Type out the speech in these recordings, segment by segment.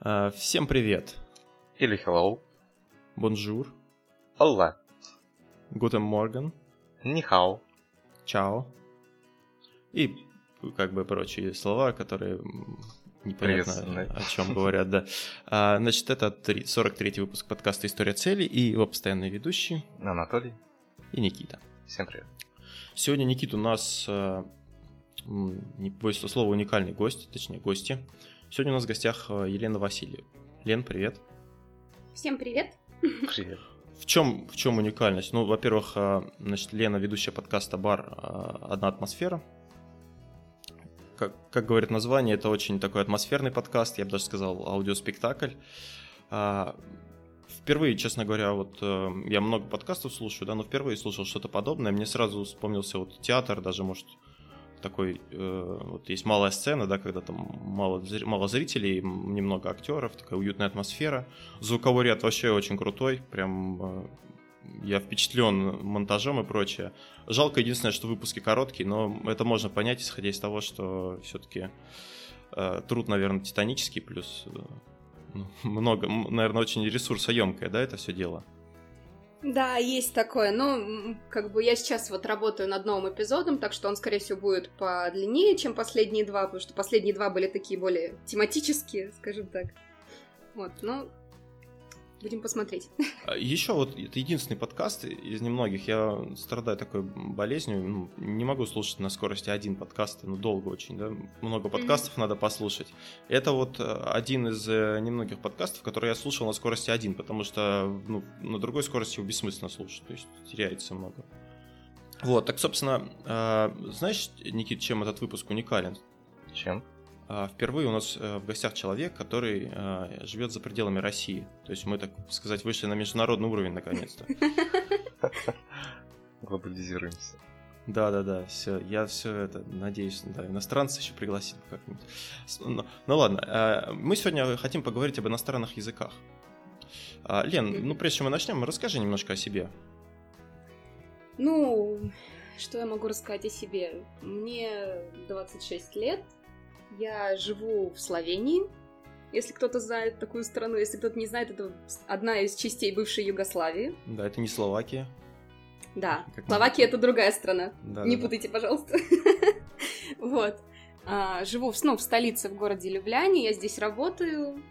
А, Всем привет. Или hello. Bonjour. Hola. Guten Morgen. 你好. Чао. И как бы прочие слова, которые непонятно о чем говорят, да. А, Значит, это три- 43-й выпуск подкаста «История целей» и его постоянные ведущие Анатолий. и Никита. Всем привет. Сегодня, Никит, у нас, м, не побоюсь этого слова, уникальный гость, точнее, гости. Сегодня у нас в гостях э, Елена Васильева. Лен, привет. Всем привет. Привет. В чем, в чем уникальность? Ну, во-первых, э, значит, Лена, ведущая подкаста «Бар. э, Одна атмосфера». Как, как говорит название, это очень такой атмосферный подкаст, я бы даже сказал, аудиоспектакль. А, Впервые, честно говоря, вот э, я много подкастов слушаю, да, но впервые слушал что-то подобное. Мне сразу вспомнился вот театр, даже, может, такой, э, вот есть малая сцена, да, когда там мало, мало зрителей, немного актеров, такая уютная атмосфера. Звуковой ряд вообще очень крутой, прям э, я впечатлен монтажом и прочее. Жалко единственное, что выпуски короткие, но это можно понять, исходя из того, что все-таки труд, наверное, титанический, плюс э, ну, много, наверное, очень ресурсоемкое, да, это все дело. Да, есть такое. М, как бы я сейчас вот работаю над новым эпизодом, так что он, скорее всего, будет подлиннее, чем последние два, потому что последние два были такие более тематические, скажем так. Вот, ну, будем посмотреть. Еще вот это единственный подкаст из немногих. Я страдаю такой болезнью. ну, не могу слушать на скорости один подкаст, ну долго очень, да. Много подкастов надо послушать. Это вот э, один из э, немногих подкастов, который я слушал на скорости один, потому что ну, на другой скорости его бессмысленно слушать, то есть теряется много. Вот, так, собственно, э, знаешь, Никит, чем этот выпуск уникален? Чем? А, Впервые у нас э, в гостях человек, который э, живет за пределами России. То есть мы, так сказать, вышли на международный уровень наконец-то. Глобализируемся. Да, да, да, все. Я все это надеюсь, да, иностранцы еще пригласим как-нибудь. Ну, ну ладно, э, мы сегодня хотим поговорить об иностранных языках. А, Лен, ну прежде чем мы начнем, расскажи немножко о себе. Ну, что я могу рассказать о себе? Мне 26 лет, я живу в Словении, если кто-то знает такую страну, если кто-то не знает, это одна из частей бывшей Югославии. Да, это не Словакия. Да, Как Словакия это другая страна. Да, Не да, да. путайте, пожалуйста. Вот. А, Живу в- ну, в столице, в городе Любляне. Я здесь работаю.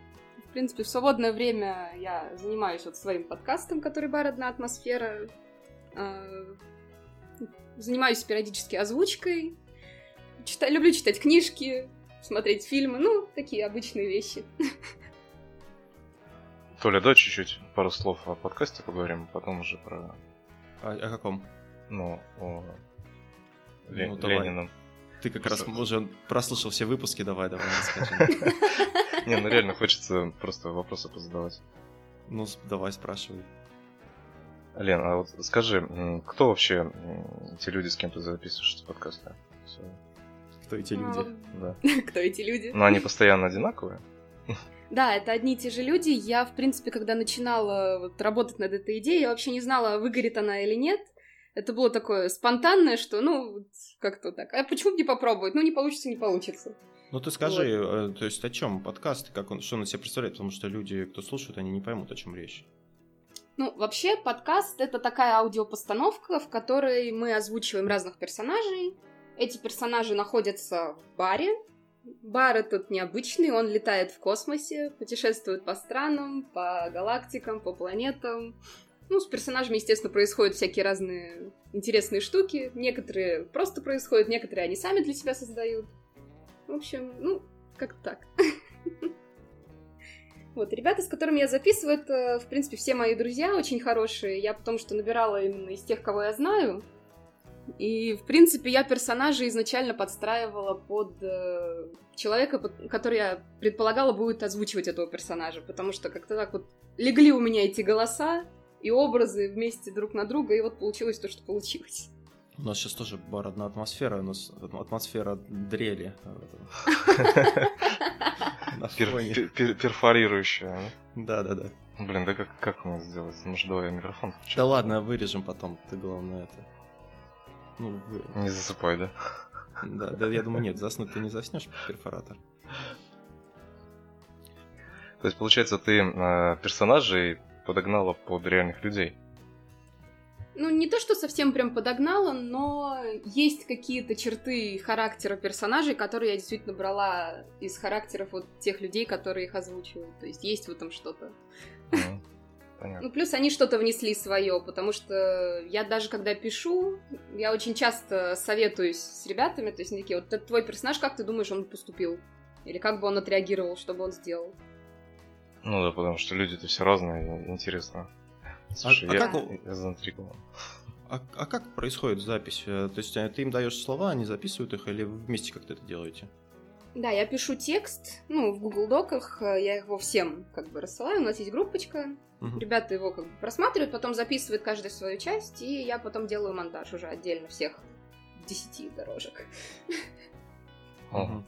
В принципе, в свободное время я занимаюсь вот своим подкастом, который «Бар. Одна атмосфера». А, Занимаюсь периодически озвучкой. Чита- Люблю читать книжки, смотреть фильмы. Ну, такие обычные вещи. Толя, давай чуть-чуть пару слов о подкасте поговорим, а потом уже про, А, о каком? ну, о Ле- Ну, давай. Ленином. Ты как раз Что? уже прослушал все выпуски, давай, давай, расскажи. Не, ну реально хочется просто вопросы позадавать. Ну, давай, спрашивай. Лен, а вот скажи, кто вообще те люди, с кем ты записываешь подкасты? Кто эти люди? Да. Кто эти люди? Ну, они постоянно одинаковые? Да, это одни и те же люди. Я, в принципе, когда начинала вот, работать над этой идеей, я вообще не знала, выгорит она или нет. Это было такое спонтанное, что, ну, как-то так. А почему бы не попробовать? Ну, не получится, не получится. Ну ты скажи, э, то есть о чем подкаст, как он, что он из себя представляет, потому что люди, кто слушают, они не поймут, о чем речь. Ну, вообще, подкаст — это такая аудиопостановка, в которой мы озвучиваем разных персонажей. Эти персонажи находятся в баре. Бар этот необычный, он летает в космосе, путешествует по странам, по галактикам, по планетам. Ну, с персонажами, естественно, происходят всякие разные интересные штуки. Некоторые просто происходят, некоторые они сами для себя создают. В общем, ну, как-то так. Вот, ребята, с которыми я записываю, это, в принципе, все мои друзья очень хорошие. Я потому что набирала именно из тех, кого я знаю. И, в принципе, я персонажа изначально подстраивала под э, человека, под- который я предполагала будет озвучивать этого персонажа. Потому что как-то так вот легли у меня эти голоса и образы вместе друг на друга, и вот получилось то, что получилось. У нас сейчас тоже бар одна атмосфера, у нас атмосфера дрели. Перфорирующая. Да, да, да. Блин, да как, как мне сделать? Может, давай микрофон? Да ладно, вырежем потом, ты главное это. Ну, вы- Не засыпай, да? да, да, я думаю, нет, заснуть ты не заснешь перфоратор. То есть, получается, ты э, персонажей подогнала под реальных людей? Ну, не то, что совсем прям подогнала, но есть какие-то черты характера персонажей, которые я действительно брала из характеров вот тех людей, которые их озвучивают. То есть есть в этом что-то. Понятно. Ну, плюс они что-то внесли свое, потому что я даже когда пишу, я очень часто советуюсь с ребятами, то есть они такие, вот это твой персонаж, как ты думаешь, он поступил? Или как бы он отреагировал, что бы он сделал? Ну да, потому что люди-то все разные, интересно. Слушай, а, я, а как... я заинтригован. А, а как происходит запись? Э, то есть э, ты им даешь слова, они записывают их, или вместе как-то это делаете? Да, я пишу текст, ну, в Google Доках, э, я его всем как бы рассылаю, у нас есть группочка, угу. ребята его как бы просматривают, потом записывают каждую свою часть, и я потом делаю монтаж уже отдельно всех десяти дорожек. Угу.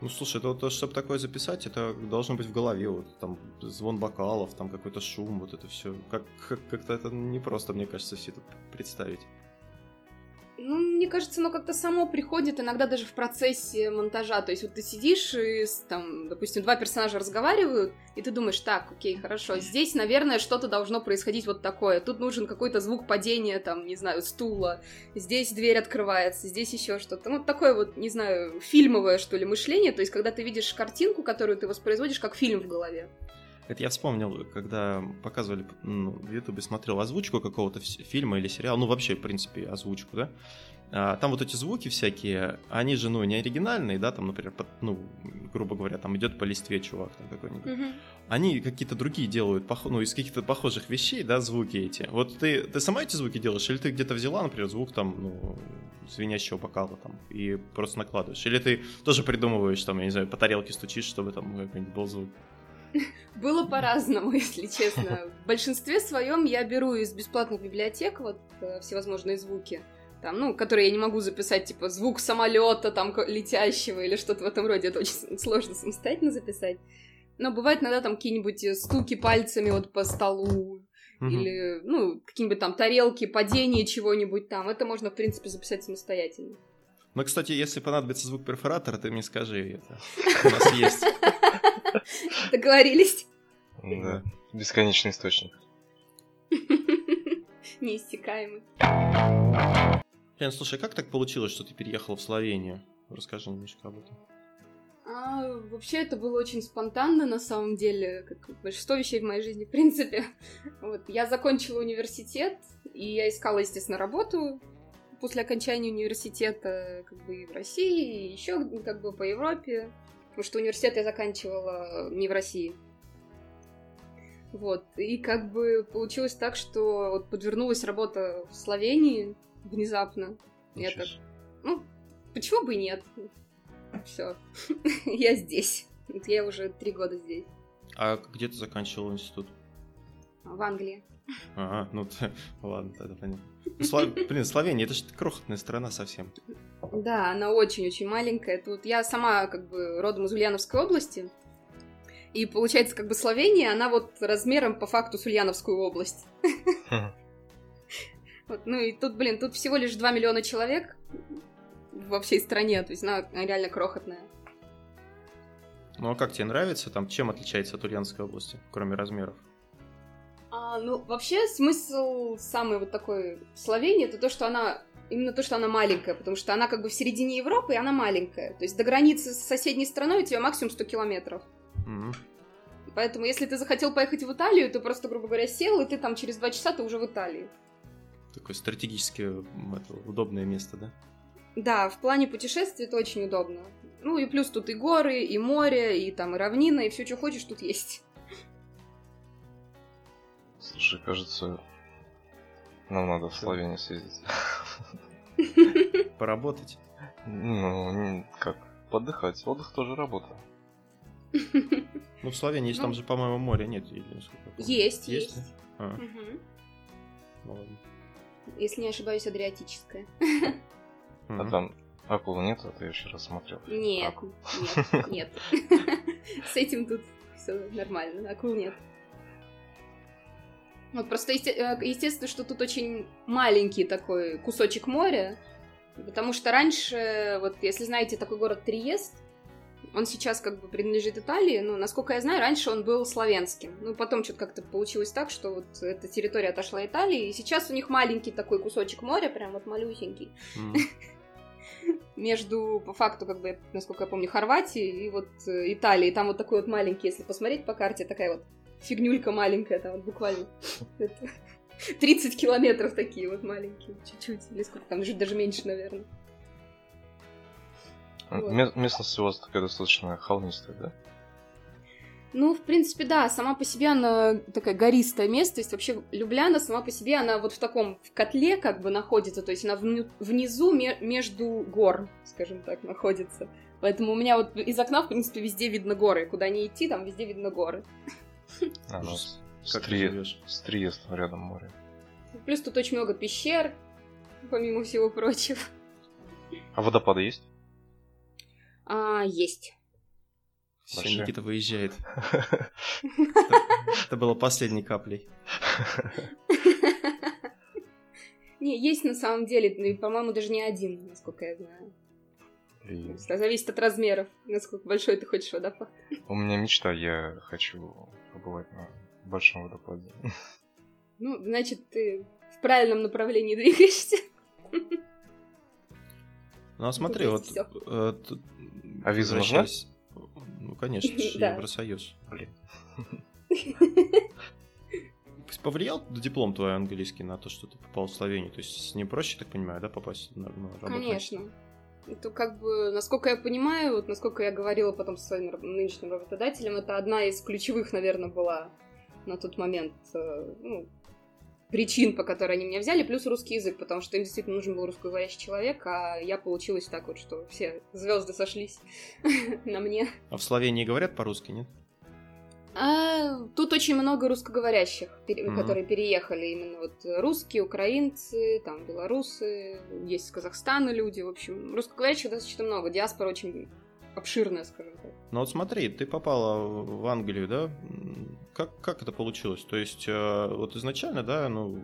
Ну, слушай, это вот, чтобы такое записать, это должно быть в голове, вот там звон бокалов, там какой-то шум, вот это все. Как, как, как-то это не просто, мне кажется, все это представить. Ну, мне кажется, оно как-то само приходит иногда даже в процессе монтажа. То есть вот ты сидишь и, там, допустим, два персонажа разговаривают, и ты думаешь, так, окей, хорошо, здесь, наверное, что-то должно происходить вот такое. Тут нужен какой-то звук падения, там, не знаю, стула. Здесь дверь открывается, здесь еще что-то. Ну, такое вот, не знаю, фильмовое, что ли, мышление. То есть, когда ты видишь картинку, которую ты воспроизводишь, как фильм в голове. Это я вспомнил, когда показывали ну, в Ютубе, смотрел озвучку какого-то фильма или сериала, ну вообще, в принципе, озвучку, да? А, там вот эти звуки всякие, они же, ну, не оригинальные, да, там, например, под, ну, грубо говоря, там идет по листве чувак там какой-нибудь. Mm-hmm. Они какие-то другие делают, пох... ну, из каких-то похожих вещей, да, звуки эти. Вот ты, ты сама эти звуки делаешь, или ты где-то взяла, например, звук там, ну, звенящего бокала там, и просто накладываешь? Или ты тоже придумываешь, там, я не знаю, по тарелке стучишь, чтобы там какой-нибудь был звук? Было по-разному, если честно. В большинстве своем я беру из бесплатных библиотек вот э, всевозможные звуки, там, ну, которые я не могу записать, типа звук самолета там летящего или что-то в этом роде. Это очень сложно самостоятельно записать. Но бывает иногда там какие-нибудь э, стуки пальцами вот по столу, угу. или, ну, какие-нибудь там тарелки, падение чего-нибудь там. Это можно, в принципе, записать самостоятельно. Ну, кстати, если понадобится звук перфоратора, ты мне скажи это. У нас есть. Договорились. Да. Бесконечный источник. Неиссякаемый. Лен, слушай, как так получилось, что ты переехала в Словению? Расскажи немножко об этом. А, вообще это было очень спонтанно, на самом деле, как большинство вещей в моей жизни, в принципе. Вот, я закончила университет, и я искала, естественно, работу после окончания университета, как бы и в России, и еще как бы по Европе потому что университет я заканчивала не в России. Вот, и как бы получилось так, что вот подвернулась работа в Словении внезапно. Я так, ну, почему бы и нет? Все, я здесь. Я уже три года здесь. А где ты заканчивал институт? В Англии. Ага, ну ладно, тогда понятно. Ну, Слав... Блин, Словения, это же крохотная страна совсем. Да, она очень-очень маленькая. Тут я сама как бы родом из Ульяновской области. И получается, как бы Словения, она вот размером по факту с Ульяновскую область. Вот, ну и тут, блин, тут всего лишь 2 миллиона человек во всей стране, то есть она реально крохотная. Ну а как тебе нравится там? Чем отличается от Ульяновской области, кроме размеров? А, ну, вообще, смысл самый вот такой Словении, это то, что она именно то, что она маленькая, потому что она как бы в середине Европы, и она маленькая. То есть до границы с соседней страной у тебя максимум 100 километров. Mm-hmm. Поэтому, если ты захотел поехать в Италию, ты просто, грубо говоря, сел, и ты там через два часа ты уже в Италии. Такое стратегически это, удобное место, да? Да, в плане путешествий это очень удобно. Ну и плюс тут и горы, и море, и там и равнина, и все, что хочешь, тут есть. Слушай, кажется, нам надо в Словению съездить. Поработать? Ну, как, подыхать. Отдых тоже работа. Ну, в Словении есть, там ну. же, по-моему, море нет. Есть, есть. А. Ну, Если не ошибаюсь, Адриатическое. А там акул нет, а ты еще раз смотрел? Нет, нет, нет. С этим тут все нормально, акул нет. Вот просто э, естественно, что тут очень маленький такой кусочек моря, потому что раньше, вот если знаете такой город Триест, он сейчас как бы принадлежит Италии, но, насколько я знаю, раньше он был славянским. Ну, потом что-то как-то получилось так, что вот эта территория отошла Италии, и сейчас у них маленький такой кусочек моря, прям вот малюсенький. Между, по факту, как бы, насколько я помню, Хорватией и вот э, Италией. Там вот такой вот маленький, если посмотреть по карте, такая вот фигнюлька маленькая, там вот буквально 30 километров такие вот маленькие, чуть-чуть, или сколько там, даже меньше, наверное. Вот. Местность у вас такая достаточно холмистая, да? Ну, в принципе, да, сама по себе она такая гористая местность. Вообще, Любляна сама по себе, она вот в таком в котле как бы находится, то есть она внизу между гор, скажем так, находится. Поэтому у меня вот из окна, в принципе, везде видно горы. Куда не идти, там везде видно горы. А, ну, с, как с Триестом рядом море. Плюс тут очень много пещер, помимо всего прочего. А водопады есть? А, есть. Все, Никита выезжает. Это было последней каплей. Не, есть на самом деле, и, по-моему, даже не один, насколько я знаю. Зависит от размеров, насколько большой ты хочешь водопад. У меня мечта, я хочу побывать на большом водопаде. Ну, значит, ты в правильном направлении двигаешься. Ну, а смотри, вот... Э, а виза нужна? Ну, конечно, Евросоюз. Блин. Повлиял диплом твой английский на то, что ты попал в Словению? То есть с ним проще, так понимаю, да, попасть на, на работу? Конечно. Это как бы, насколько я понимаю, вот насколько я говорила потом со своим нынешним работодателем, это одна из ключевых, наверное, была на тот момент э, ну, причин, по которой они меня взяли, плюс русский язык, потому что им действительно нужен был русскоговорящий человек, а я получилась так вот, что все звезды сошлись на мне. А в Словении говорят по-русски, нет? А, тут очень много русскоговорящих, mm-hmm. которые переехали именно вот русские, украинцы, там белорусы, есть из Казахстана люди, в общем, русскоговорящих достаточно много, диаспора очень обширная, скажем так. Ну вот смотри, ты попала в Англию, да? Как, как это получилось? То есть, э, вот изначально, да, ну,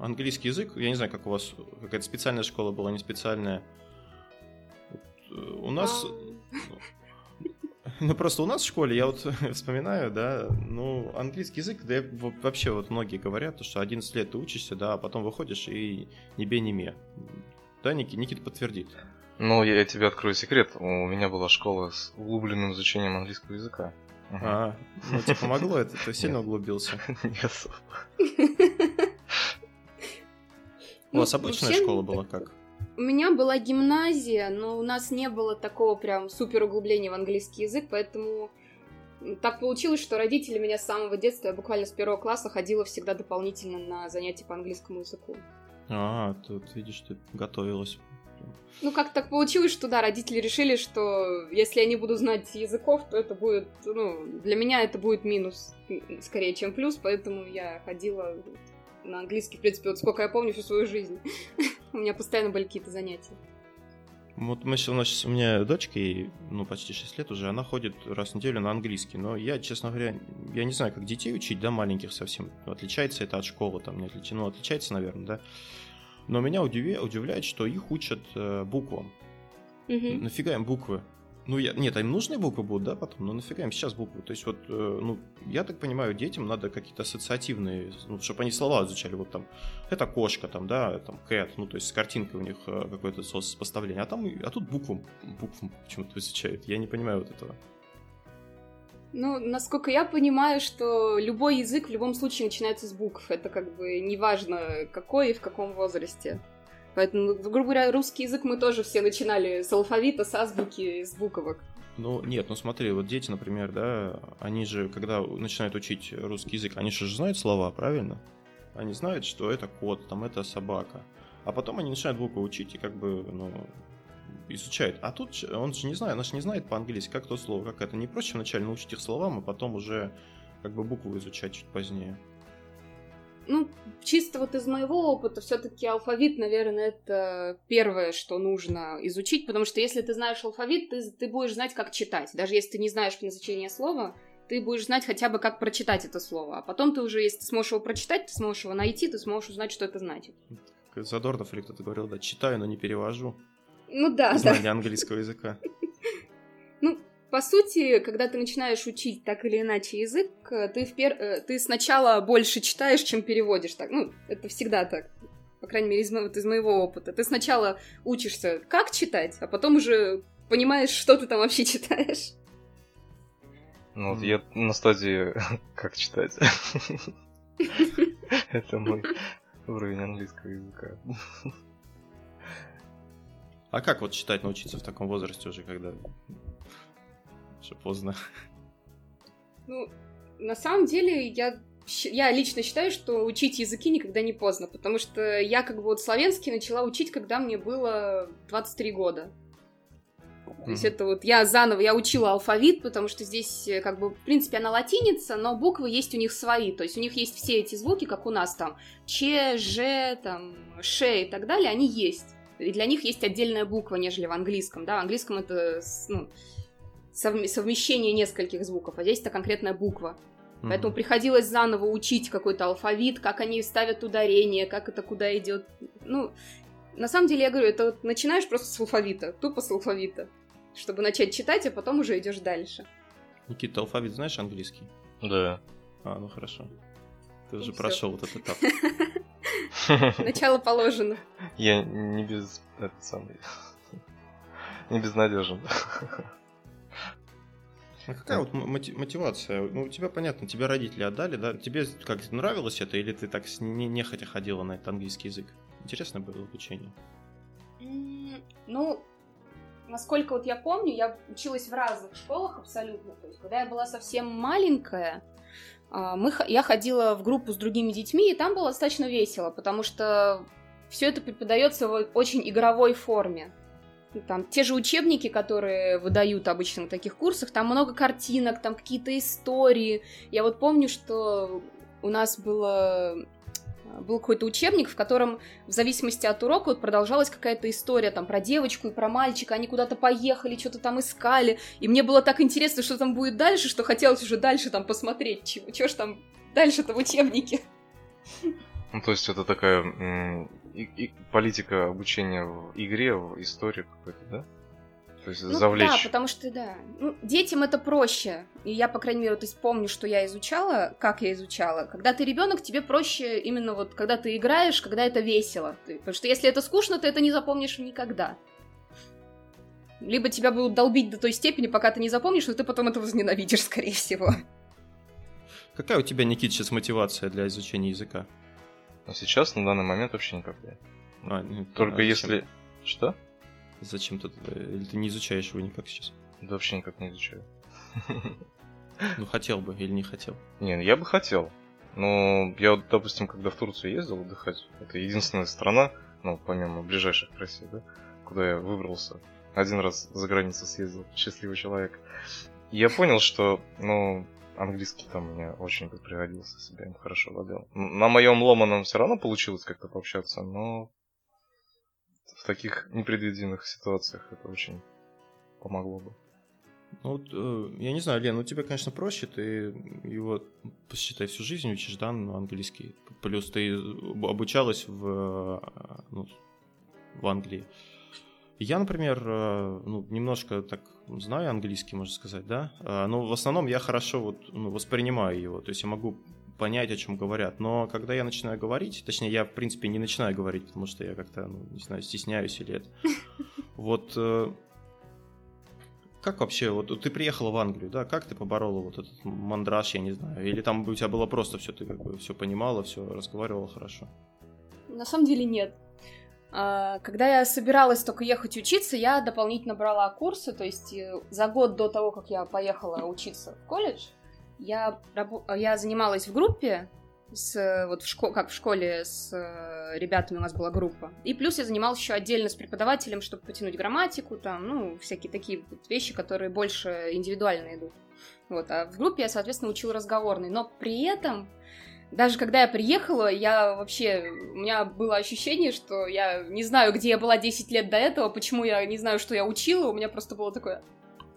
английский язык, я не знаю, как у вас, какая-то специальная школа была, не специальная. Э, у нас... Ну, просто у нас в школе, я вот вспоминаю, да, ну, английский язык, да, вообще вот многие говорят, что 11 лет ты учишься, да, а потом выходишь и не бей, не ме. Да, Никита, Никита подтвердит. Ну, я тебе открою секрет. У меня была школа с углубленным изучением английского языка. А, ну тебе помогло это? Ты сильно углубился? Не особо. У вас обычная школа была как? У меня была гимназия, но у нас не было такого прям супер углубления в английский язык, поэтому так получилось, что родители меня с самого детства, я буквально с первого класса ходила всегда дополнительно на занятия по английскому языку. А, тут видишь, ты готовилась ну, как так получилось, что, да, родители решили, что если я не буду знать языков, то это будет, ну, для меня это будет минус, скорее, чем плюс, поэтому я ходила на английский, в принципе, вот сколько я помню всю свою жизнь. У меня постоянно были какие-то занятия. Вот мы, у, нас, у меня дочка, ей, ну, почти 6 лет уже, она ходит раз в неделю на английский, но я, честно говоря, я не знаю, как детей учить, да, маленьких совсем, отличается это от школы, там, не отличается, ну, отличается, наверное, да, но меня удивляет, удивляет что их учат э, буквам. Угу. Нафига им буквы? Ну, я, нет, им нужны буквы будут, да, потом, но нафига им сейчас буквы? То есть вот, э, ну, я так понимаю, детям надо какие-то ассоциативные, ну, чтобы они слова изучали, вот там, это кошка, там, да, там, cat, ну, то есть с картинкой у них э, какое-то сопоставление, а там, а тут буквам, буквам почему-то изучают, я не понимаю вот этого. Ну, насколько я понимаю, что любой язык в любом случае начинается с букв. Это как бы неважно, какой и в каком возрасте. Поэтому, грубо говоря, русский язык мы тоже все начинали с алфавита, с азбуки, с буквок. Ну, нет, ну смотри, вот дети, например, да, они же, когда начинают учить русский язык, они же знают слова, правильно? Они знают, что это кот, там это собака. А потом они начинают буквы учить, и как бы, ну, изучает. А тут он же не знает, она же не знает по-английски, как то слово, как это. Не проще вначале научить их словам, а потом уже как бы букву изучать чуть позднее. Ну, чисто вот из моего опыта, все-таки алфавит, наверное, это первое, что нужно изучить, потому что если ты знаешь алфавит, ты, ты будешь знать, как читать. Даже если ты не знаешь назначение слова, ты будешь знать хотя бы, как прочитать это слово. А потом ты уже, если ты сможешь его прочитать, ты сможешь его найти, ты сможешь узнать, что это значит. Задорнов или кто-то говорил, да, читаю, но не перевожу. Ну да, Знание да. английского языка. Ну, по сути, когда ты начинаешь учить так или иначе язык, ты, в пер... Э, ты сначала больше читаешь, чем переводишь. Так, ну, это всегда так. По крайней мере, из, мо... вот из моего опыта. Ты сначала учишься, как читать, а потом уже понимаешь, что ты там вообще читаешь. Ну вот я на стадии как читать. Это мой уровень английского языка. А как вот читать научиться в таком возрасте уже, когда уже поздно? Ну, на самом деле, я, я лично считаю, что учить языки никогда не поздно, потому что я как бы вот славянский начала учить, когда мне было 23 года. То есть это вот я заново, я учила алфавит, потому что здесь э, как бы, в принципе, она латиница, но буквы есть у них свои. То есть у них есть все эти звуки, как у нас там Ч, Ж, там, Ш и так далее, они есть. И для них есть отдельная буква, нежели в английском. Да, в английском это ну, совмещение нескольких звуков, а здесь это конкретная буква. Mm-hmm. Поэтому приходилось заново учить какой-то алфавит, как они ставят ударение, как это куда идет. Ну, на самом деле, я говорю, это вот начинаешь просто с алфавита, тупо с алфавита чтобы начать читать, а потом уже идешь дальше. Никита, алфавит знаешь английский? Да. А, ну хорошо. Ты уже прошел вот этот этап. Начало положено. Я не без... Это самый... Не безнадежен. А какая вот мотивация? Ну, у тебя понятно, тебе родители отдали, да? Тебе как нравилось это, или ты так не, нехотя ходила на этот английский язык? Интересно было обучение? Ну, насколько вот я помню, я училась в разных школах абсолютно. То есть, когда я была совсем маленькая, а, мы, я ходила в группу с другими детьми, и там было достаточно весело, потому что все это преподается в очень игровой форме. Там те же учебники, которые выдают обычно на таких курсах, там много картинок, там какие-то истории. Я вот помню, что у нас было был какой-то учебник, в котором в зависимости от урока вот продолжалась какая-то история там про девочку и про мальчика, они куда-то поехали, что-то там искали, и мне было так интересно, что там будет дальше, что хотелось уже дальше там посмотреть, чего, чего ж там дальше-то в учебнике. Ну, то есть это такая и, и политика обучения в игре, в истории какой-то, да? То есть ну, завлечь. Да, потому что, да. Ну, детям это проще. И я, по крайней мере, вот помню, что я изучала, как я изучала. Когда ты ребенок, тебе проще именно вот, когда ты играешь, когда это весело. Ты, потому что если это скучно, ты это не запомнишь никогда. Либо тебя будут долбить до той степени, пока ты не запомнишь, но ты потом это возненавидишь, скорее всего. Какая у тебя, Никит, сейчас мотивация для изучения языка? Ну, сейчас, на данный момент, вообще никакая. А, Только а если... Что? Зачем ты Или ты не изучаешь его никак сейчас? Да вообще никак не изучаю. Ну, хотел бы или не хотел? Не, ну, я бы хотел. Но я, вот, допустим, когда в Турцию ездил отдыхать, это единственная страна, ну, помимо ближайших к России, да, куда я выбрался. Один раз за границу съездил, счастливый человек. Я понял, что, ну, английский там мне очень пригодился, себя им хорошо владел. На моем ломаном все равно получилось как-то пообщаться, но в таких непредвиденных ситуациях это очень помогло бы. Ну, вот, э, я не знаю, Лен, ну тебе, конечно, проще, ты его, посчитай, всю жизнь учишь, да, ну, английский. Плюс ты обучалась в, э, ну, в Англии. Я, например, э, ну, немножко так знаю английский, можно сказать, да, э, но в основном я хорошо вот, ну, воспринимаю его, то есть я могу понять, о чем говорят. Но когда я начинаю говорить, точнее, я, в принципе, не начинаю говорить, потому что я как-то, ну, не знаю, стесняюсь или это. Вот э, как вообще, вот ты приехала в Англию, да, как ты поборола вот этот мандраж, я не знаю, или там у тебя было просто все, ты как бы все понимала, все разговаривала хорошо? На самом деле нет. А, когда я собиралась только ехать учиться, я дополнительно брала курсы, то есть э, за год до того, как я поехала учиться в колледж, я, я занималась в группе, с, вот в школе, как в школе с э, ребятами у нас была группа. И плюс я занималась еще отдельно с преподавателем, чтобы потянуть грамматику, там, ну, всякие такие вещи, которые больше индивидуально идут. Вот, а в группе я, соответственно, учила разговорный. Но при этом, даже когда я приехала, я вообще... У меня было ощущение, что я не знаю, где я была 10 лет до этого, почему я не знаю, что я учила. У меня просто было такое...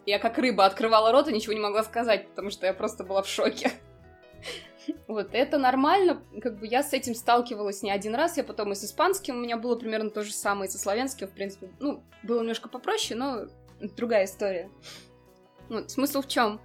Я как рыба открывала рот и ничего не могла сказать, потому что я просто была в шоке. Вот, это нормально, как бы я с этим сталкивалась не один раз, я потом и с испанским, у меня было примерно то же самое, и со славянским, в принципе, ну, было немножко попроще, но другая история. Вот, смысл в чем?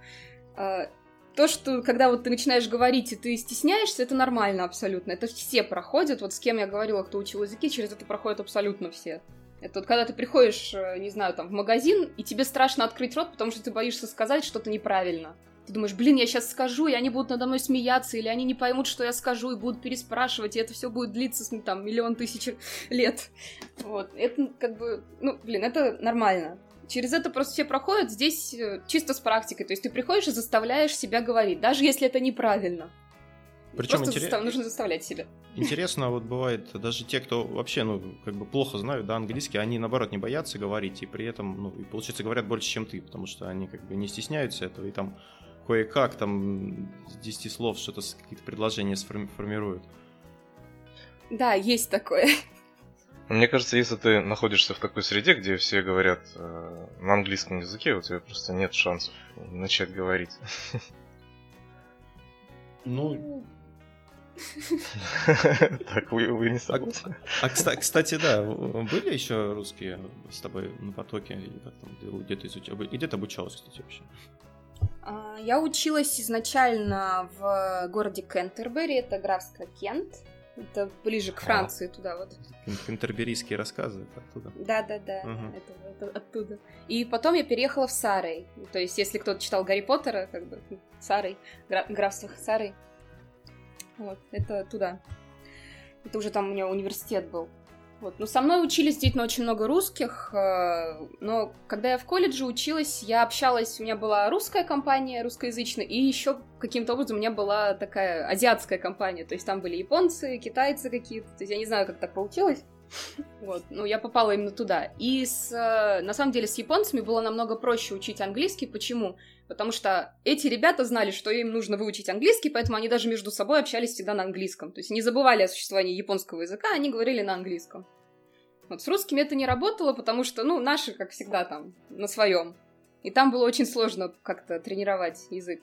То, что когда вот ты начинаешь говорить, и ты стесняешься, это нормально абсолютно. Это все проходят. Вот с кем я говорила, кто учил языки, через это проходят абсолютно все. Это вот когда ты приходишь, э, не знаю, там, в магазин, и тебе страшно открыть рот, потому что ты боишься сказать что-то неправильно. Ты думаешь, блин, я сейчас скажу, и они будут надо мной смеяться, или они не поймут, что я скажу, и будут переспрашивать, и это все будет длиться, там, миллион тысяч лет. Вот. Это как бы, ну, блин, это нормально. Через это просто все проходят здесь э, чисто с практикой. То есть ты приходишь и заставляешь себя говорить, даже если это неправильно. Причем просто интерес... застав... нужно заставлять себя. Интересно, вот бывает, даже те, кто вообще, ну, как бы плохо знают, да, английский, они, наоборот, не боятся говорить, и при этом, ну, и, получается, говорят больше, чем ты, потому что они, как бы, не стесняются этого, и там кое-как, там, с 10 слов что-то, какие-то предложения сформируют. Да, есть такое. Мне кажется, если ты находишься в такой среде, где все говорят э, на английском языке, у тебя просто нет шансов начать говорить. Ну. Так, вы, вы не согласны? А, а кстати, да, были еще русские с тобой на потоке? Или как там, где-то изучал? И где ты обучалась, кстати, вообще? А, я училась изначально в городе Кентербери, это графство Кент. Это ближе к а. Франции, а, туда вот. Кентерберийские рассказы оттуда. Да, да, да, угу. это, это оттуда. И потом я переехала в Сарой. То есть, если кто-то читал Гарри Поттера, как бы Сарой, гра- графство Сарой. Вот, это туда. Это уже там у меня университет был. Вот. Ну, со мной учились действительно очень много русских, э, но когда я в колледже училась, я общалась, у меня была русская компания, русскоязычная, и еще каким-то образом у меня была такая азиатская компания, то есть там были японцы, китайцы какие-то, то есть я не знаю, как так получилось. Вот, ну, я попала именно туда. И с, э, на самом деле с японцами было намного проще учить английский. Почему? Потому что эти ребята знали, что им нужно выучить английский, поэтому они даже между собой общались всегда на английском. То есть не забывали о существовании японского языка, они говорили на английском. Вот с русскими это не работало, потому что, ну, наши, как всегда, там, на своем. И там было очень сложно как-то тренировать язык.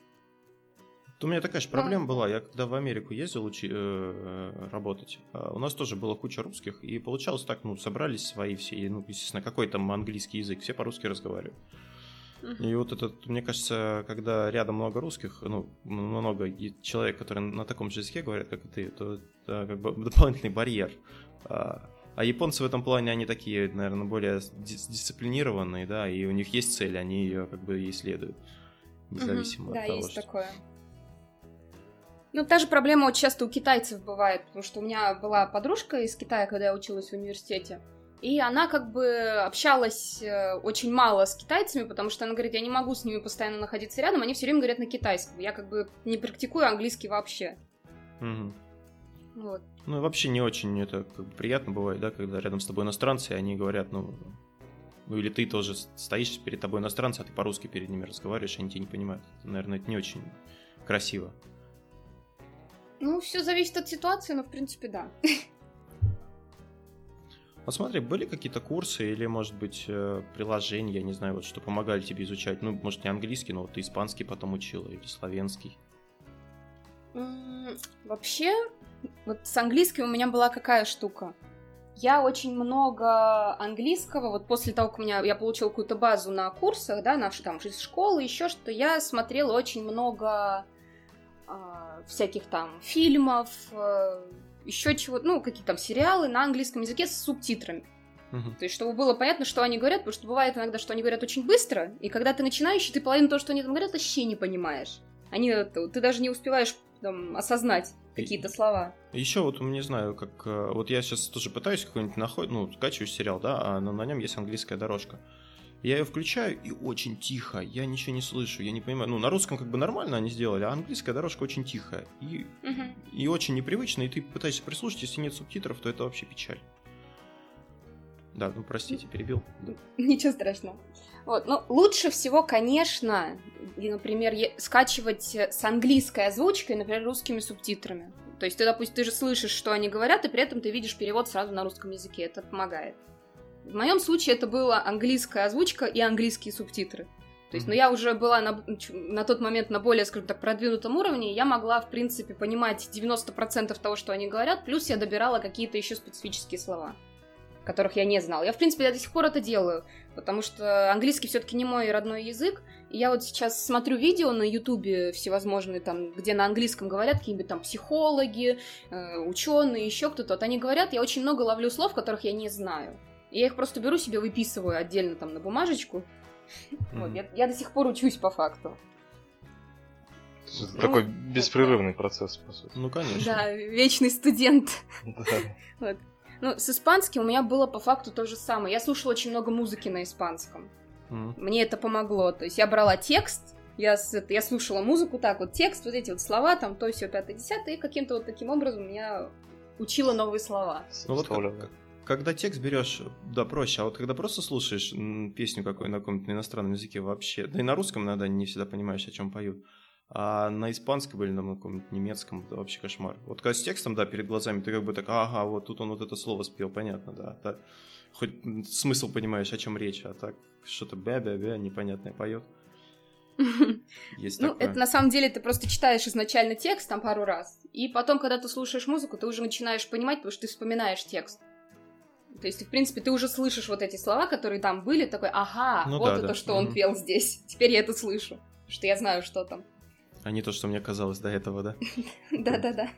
У меня такая же проблема была. Я когда в Америку ездил учи, э, э, работать, э, у нас тоже была куча русских, и получалось так, ну, собрались свои все, и, ну, естественно, какой там английский язык, все по-русски разговаривают. И вот этот, мне кажется, когда рядом много русских, ну, много человек, которые на таком же языке говорят, как и ты, то это как бы дополнительный барьер. А, а японцы в этом плане, они такие, наверное, более дисциплинированные, да, и у них есть цель, они ее как бы ей следуют, независимо угу, от да, того, есть что... такое. Ну, та же проблема вот часто у китайцев бывает, потому что у меня была подружка из Китая, когда я училась в университете, и она как бы общалась э, очень мало с китайцами, потому что она говорит, я не могу с ними постоянно находиться рядом, они все время говорят на китайском. Я как бы не практикую английский вообще. Угу. Вот. Ну и вообще не очень это как бы приятно бывает, да, когда рядом с тобой иностранцы, и они говорят, ну, ну или ты тоже стоишь перед тобой иностранцы, а ты по-русски перед ними разговариваешь, они тебя не понимают. Это, наверное, это не очень красиво. Ну, все зависит от ситуации, но в принципе да. Вот смотри, были какие-то курсы или, может быть, э, приложения, я не знаю, вот что помогали тебе изучать? Ну, может, не английский, но вот ты испанский потом учила или славянский? Вообще, вот с английским у меня была какая штука. Я очень много английского, вот после того, как у меня я получила какую-то базу на курсах, да, наши там из школы, еще что, я смотрела очень много всяких там фильмов, э, еще чего, ну, какие там сериалы на английском языке с субтитрами. То есть, чтобы было понятно, что они говорят, потому что бывает иногда, что они говорят очень быстро, и когда ты начинающий, ты половину того, что они там говорят, вообще не понимаешь. Они, ты даже не успеваешь там, осознать какие-то слова. Еще вот, не знаю, как... Э, вот я сейчас тоже пытаюсь какой-нибудь находить, ну, скачиваю сериал, да, а на, на нем есть английская дорожка. Я ее включаю, и очень тихо, я ничего не слышу, я не понимаю. Ну, на русском как бы нормально они сделали, а английская дорожка очень тихая. И, угу. и очень непривычно, и ты пытаешься прислушать, если нет субтитров, то это вообще печаль. Да, ну простите, перебил. Да. Ничего страшного. Вот, ну, лучше всего, конечно, например, скачивать с английской озвучкой, например, русскими субтитрами. То есть ты, допустим, ты же слышишь, что они говорят, и при этом ты видишь перевод сразу на русском языке. Это помогает. В моем случае это была английская озвучка и английские субтитры. То есть, ну, я уже была на, на тот момент на более, скажем так, продвинутом уровне, и я могла, в принципе, понимать 90% того, что они говорят, плюс я добирала какие-то еще специфические слова, которых я не знала. Я, в принципе, я до сих пор это делаю, потому что английский все-таки не мой родной язык, Я вот сейчас смотрю видео на Ютубе всевозможные, там, где на английском говорят какие-нибудь там психологи, э, ученые, еще кто-то. Вот они говорят, я очень много ловлю слов, которых я не знаю. И я их просто беру себе, выписываю отдельно там на бумажечку. Вот, я, я до сих пор учусь по факту. Это Ну, такой это- беспрерывный процесс, по сути. Ну, конечно. Да, вечный студент. Да. Вот. Ну, с испанским у меня было по факту то же самое. Я слушала очень много музыки на испанском. Мне это помогло. То есть я брала текст, я, это- слушала музыку так, вот текст, вот эти вот слова, там, то, все, пятое, десятое, и каким-то вот таким образом я учила новые слова. Ну вот как- когда текст берешь, да, проще, а вот когда просто слушаешь песню какую на каком-то иностранном языке вообще, да и на русском иногда не всегда понимаешь, о чем поют, а на испанском или на каком-нибудь немецком это вообще кошмар. Вот когда с текстом, да, перед глазами, ты как бы так, ага, вот тут он вот это слово спел, понятно, да, да. Хоть смысл понимаешь, о чем речь, а так что-то бя-бя-бя непонятное поет. Есть Ну, такое. это на самом деле ты просто читаешь изначально текст там пару раз, и потом, когда ты слушаешь музыку, ты уже начинаешь понимать, потому что ты вспоминаешь текст. То есть, в принципе, ты уже слышишь вот эти слова, которые там были, такой, ага, Ну вот да, это, да. что он Мгм. пел здесь. Теперь я это слышу, что я знаю, что там. А не то, что мне казалось до этого, да? Да-да-да.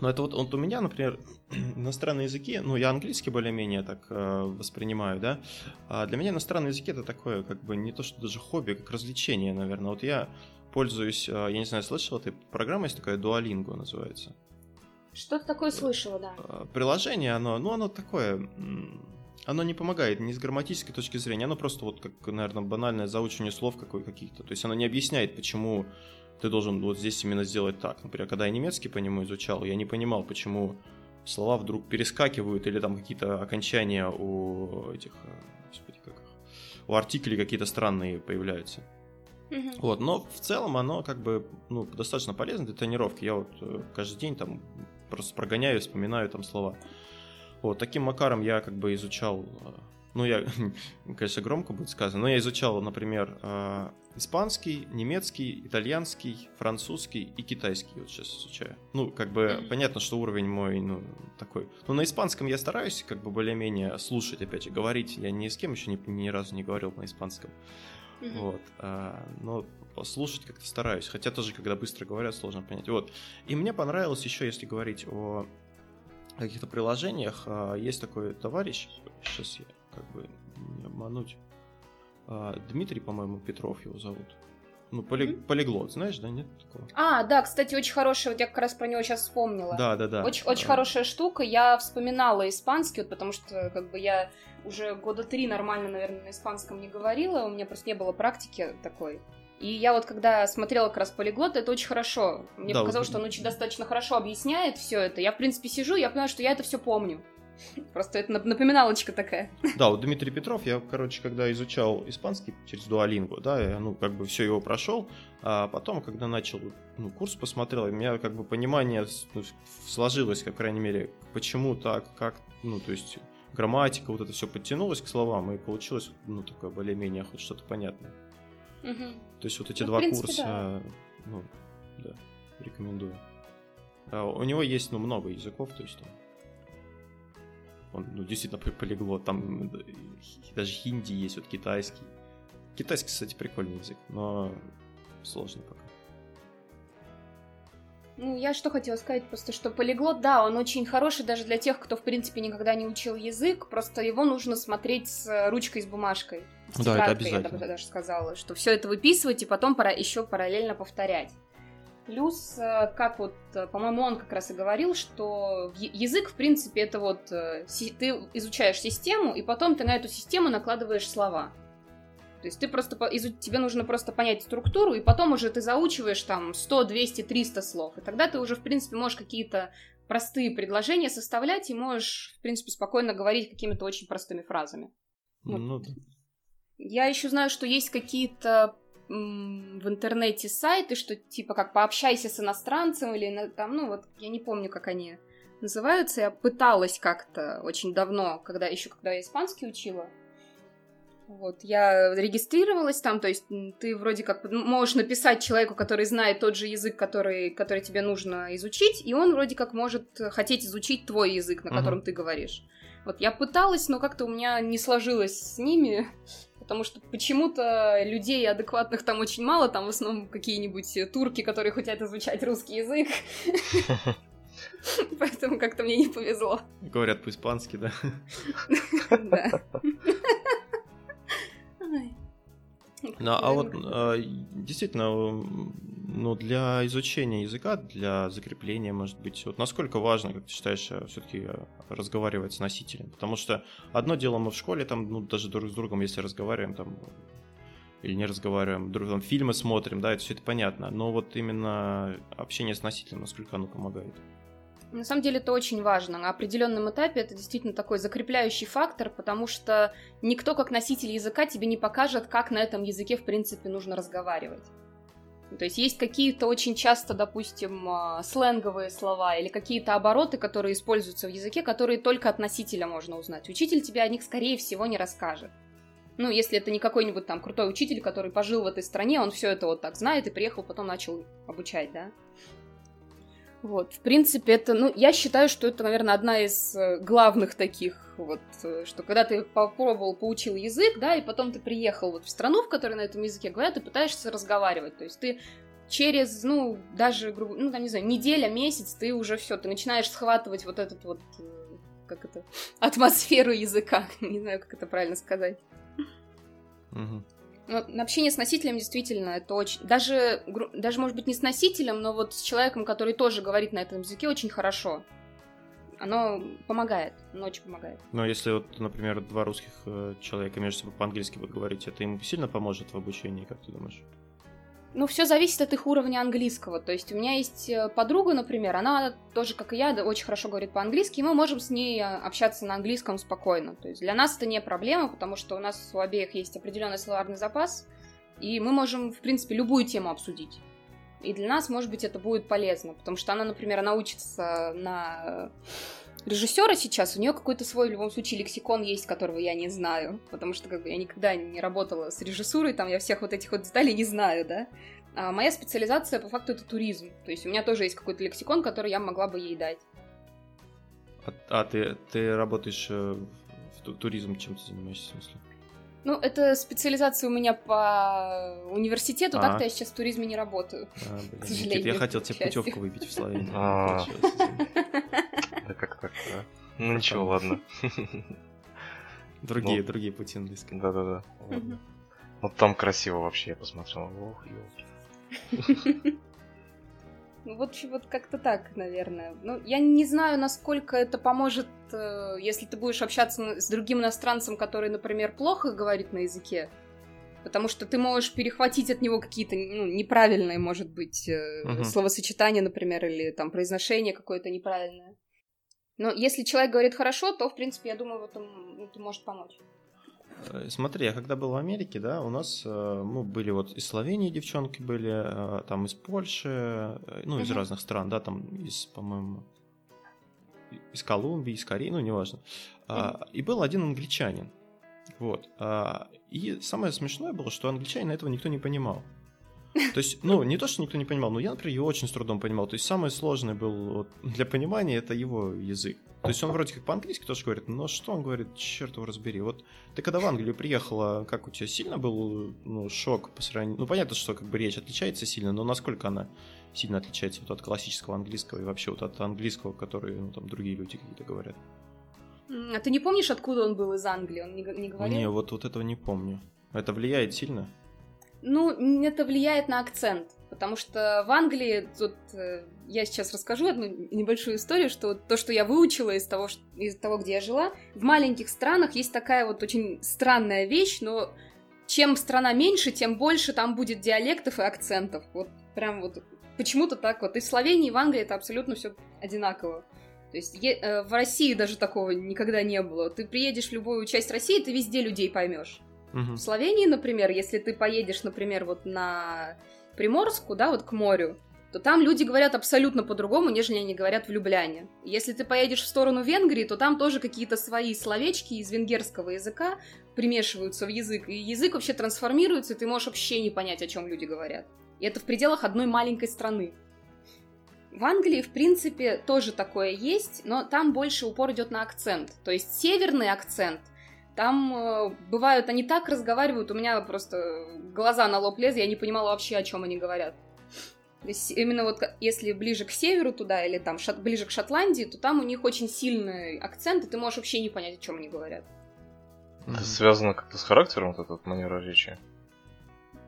Ну, это вот, вот у меня, например, иностранные языки, ну, я английский более-менее так э, воспринимаю, да, а для меня иностранные языки это такое, как бы, не то, что даже хобби, а как развлечение, наверное. Вот я пользуюсь, э, я не знаю, слышал, ты программа есть такая, Duolingo называется. Что-то такое слышала, да. Э, Приложение, оно, ну, оно такое, оно не помогает ни с грамматической точки зрения, оно просто вот, как, наверное, банальное заучивание слов какой, каких-то. То есть оно не объясняет, почему ты должен вот здесь именно сделать так. Например, когда я немецкий по нему изучал, я не понимал, почему слова вдруг перескакивают или там какие-то окончания у этих, э, господи, как их, у артиклей какие-то странные появляются. Вот, но в целом оно как бы ну, достаточно полезно для тренировки. Я вот э, каждый день там просто прогоняю, вспоминаю там слова. Вот, таким макаром я как бы изучал, э, ну, я, конечно, громко будет сказано, но я изучал, например, э, испанский, немецкий, итальянский, французский и китайский вот сейчас изучаю. Ну, как бы понятно, что уровень мой, ну, такой. Но на испанском я стараюсь как бы более-менее слушать, опять же, говорить. Я ни с кем еще ни, ни разу не говорил на испанском. Вот. а, но послушать как-то стараюсь. Хотя тоже, когда быстро говорят, сложно понять. Вот. И мне понравилось еще, если говорить о каких-то приложениях, а, есть такой товарищ, сейчас я как бы не обмануть, а, Дмитрий, по-моему, Петров его зовут. Ну, поли- Мгм. полиглот, знаешь, да, нет такого? А, да, кстати, очень хорошая, вот я как раз про него сейчас вспомнила. Да, да, да. Очень, очень А, хорошая штука. Я вспоминала испанский, вот потому что как бы я уже года три нормально, наверное, на испанском не говорила, у меня просто не было практики такой. И я вот когда смотрела как раз полиглот, это очень хорошо. Мне Да, показалось, вот- что он очень достаточно хорошо объясняет все это. Я, в принципе, сижу, я понимаю, что я это все помню. Просто это нап- напоминалочка такая. Да, вот Дмитрий Петров, я, короче, когда изучал испанский через Дуалингу, да, я, ну, как бы все его прошел, а потом, когда начал, ну, курс посмотрел, у меня, как бы, понимание ну, сложилось, как, по крайней мере, почему так, как, ну, то есть, грамматика, вот это все подтянулось к словам, и получилось, ну, такое более-менее хоть что-то понятное. Мгм. То есть, вот эти Ну, два принципе, курса, да. ну, да, рекомендую. А у него есть, ну, много языков, то есть, там, он, ну, действительно пол- полиглот, там даже хинди есть, вот китайский. Китайский, кстати, прикольный язык, но сложный пока. Ну, я что хотела сказать, просто что полиглот, да, он очень хороший даже для тех, кто, в принципе, никогда не учил язык, просто его нужно смотреть с э, ручкой, с бумажкой. С Да, это я обязательно. бы даже сказала, что все это выписывать и потом пора еще параллельно повторять. Плюс, э, как вот, э, по-моему, он как раз и говорил, что я- язык, в принципе, это вот ты изучаешь систему, и потом ты на эту систему накладываешь слова. То есть ты просто тебе нужно просто понять структуру, и потом уже ты заучиваешь там 100, 200, 300 слов. И тогда ты уже, в принципе, можешь какие-то простые предложения составлять и можешь, в принципе, спокойно говорить какими-то очень простыми фразами. Вот. Ну, да. Я еще знаю, что есть какие-то в интернете сайты, что типа как пообщайся с иностранцем или там, ну вот я не помню, как они называются. Я пыталась как-то очень давно, когда еще когда я испанский учила. Вот, я регистрировалась там, то есть ты вроде как можешь написать человеку, который знает тот же язык, который, который тебе нужно изучить, и он вроде как может хотеть изучить твой язык, на котором ты говоришь. Вот я пыталась, но как-то у меня не сложилось с ними. потому что почему-то людей адекватных там очень мало, там в основном какие-нибудь турки, которые хотят изучать русский язык. Поэтому как-то мне не повезло. Говорят по-испански, да? Да. Ну, а вот а, действительно, ну, для изучения языка, для закрепления, может быть, вот насколько важно, как ты считаешь, э, все-таки э, разговаривать с носителем? Потому что одно дело мы в школе, там, ну, даже друг с другом, если разговариваем, там, или не разговариваем, друг там фильмы смотрим, да, это все это понятно. Но вот именно общение с носителем, насколько оно помогает? На самом деле это очень важно. На определенном этапе это действительно такой закрепляющий фактор, потому что никто как носитель языка тебе не покажет, как на этом языке в принципе нужно разговаривать. То есть есть какие-то очень часто, допустим, а, сленговые слова или какие-то обороты, которые используются в языке, которые только от носителя можно узнать. Учитель тебе о них, скорее всего, не расскажет. Ну, если это не какой-нибудь там крутой учитель, который пожил в этой стране, он все это вот так знает и приехал, потом начал обучать, да. Вот, в принципе, это, ну, я считаю, что это, наверное, одна из э, главных таких вот, э, что когда ты попробовал, поучил язык, да, и потом ты приехал вот в страну, в которой на этом языке говорят, ты пытаешься разговаривать, то есть ты через, ну, даже, ну, там, не знаю, неделя, месяц, ты уже все, ты начинаешь схватывать вот этот вот, э, как это, атмосферу языка, не знаю, как это правильно сказать. Угу. Ну, общение с носителем действительно это очень... Даже, даже, может быть, не с носителем, но вот с человеком, который тоже говорит на этом языке, очень хорошо. Оно помогает, оно очень помогает. Но если вот, например, два русских э, человека между собой по-английски будут говорить, это им сильно поможет в обучении, как ты думаешь? Ну, все зависит от их уровня английского. То есть у меня есть э, подруга, например, она тоже, как и я, очень хорошо говорит по-английски, и мы можем с ней э, общаться на английском спокойно. То есть для нас это не проблема, потому что у нас у обеих есть определенный словарный запас, и мы можем, в принципе, любую тему обсудить. И для нас, может быть, это будет полезно, потому что она, например, она учится на режиссера сейчас, у нее какой-то свой, в любом случае, лексикон есть, которого я не знаю, потому что как бы я никогда не работала с режиссурой, там я всех вот этих вот деталей не знаю, да. А моя специализация, по факту, это туризм. То есть у меня тоже есть какой-то лексикон, который я могла бы ей дать. А, а ты, ты работаешь э, в туризм, чем ты занимаешься, в смысле? Ну, это специализация у меня по университету, а. так-то я сейчас в туризме не работаю. А, блин, к сожалению. Я хотел тебе путевку выбить в Словению. Да как так, а? Ну ничего, ладно. Другие, ну, другие пути английского. Да-да-да. Вот там красиво вообще, я посмотрел. Ох, ёлки. Ну вот, вот как-то так, наверное. Ну, я не знаю, насколько это поможет, э, если ты будешь общаться с другим иностранцем, который, например, плохо говорит на языке. Потому что ты можешь перехватить от него какие-то ну, неправильные, может быть, uh-huh. словосочетания, например, или там произношение какое-то неправильное. Но если человек говорит хорошо, то, в принципе, я думаю, в этом это может помочь. Э, смотри, я когда был в Америке, да, у нас, э, ну, были вот из Словении девчонки были, э, там из Польши, ну, из uh-huh. разных стран, да, там из, по-моему, из Колумбии, из Кореи, ну, неважно. Uh-huh. И был один англичанин, вот. А, и самое смешное было, что англичанина этого никто не понимал. То есть, ну, не то, что никто не понимал, но я, например, его очень с трудом понимал. То есть, самое сложное был вот, для понимания это его язык. То есть, он вроде как по-английски тоже говорит, но что он говорит, черт его разбери. Вот ты когда в Англию приехала, как у тебя сильно был ну, шок по сравнению... Ну, понятно, что как бы речь отличается сильно, но насколько она сильно отличается вот от классического английского и вообще вот от английского, который, ну, там, другие люди какие-то говорят. А ты не помнишь, откуда он был из Англии? Он не, не говорил? Не, вот, вот этого не помню. Это влияет сильно? Ну, это влияет на акцент, потому что в Англии, тут э, я сейчас расскажу одну небольшую историю, что то, что я выучила из того, из того, где я жила, в маленьких странах есть такая вот очень странная вещь, но чем страна меньше, тем больше там будет диалектов и акцентов. Вот прям вот почему-то так вот. И в Словении, и в Англии это абсолютно все одинаково. То есть э, в России даже такого никогда не было. Ты приедешь в любую часть России, ты везде людей поймешь. Угу. В Словении, например, если ты поедешь, например, вот на Приморску, да, вот к морю, то там люди говорят абсолютно по-другому, нежели они говорят в Любляне. Если ты поедешь в сторону Венгрии, то там тоже какие-то свои словечки из венгерского языка примешиваются в язык, и язык вообще трансформируется, и ты можешь вообще не понять, о чем люди говорят. И это в пределах одной маленькой страны. В Англии, в принципе, тоже такое есть, но там больше упор идет на акцент. То есть северный акцент – Там э, бывают, они так разговаривают, у меня просто глаза на лоб лезли, я не понимала вообще, о чем они говорят. То есть именно вот если ближе к северу туда или там шат, ближе к Шотландии, то там у них очень сильный акцент, и ты можешь вообще не понять, о чем они говорят. Это связано как-то с характером вот этот манера речи?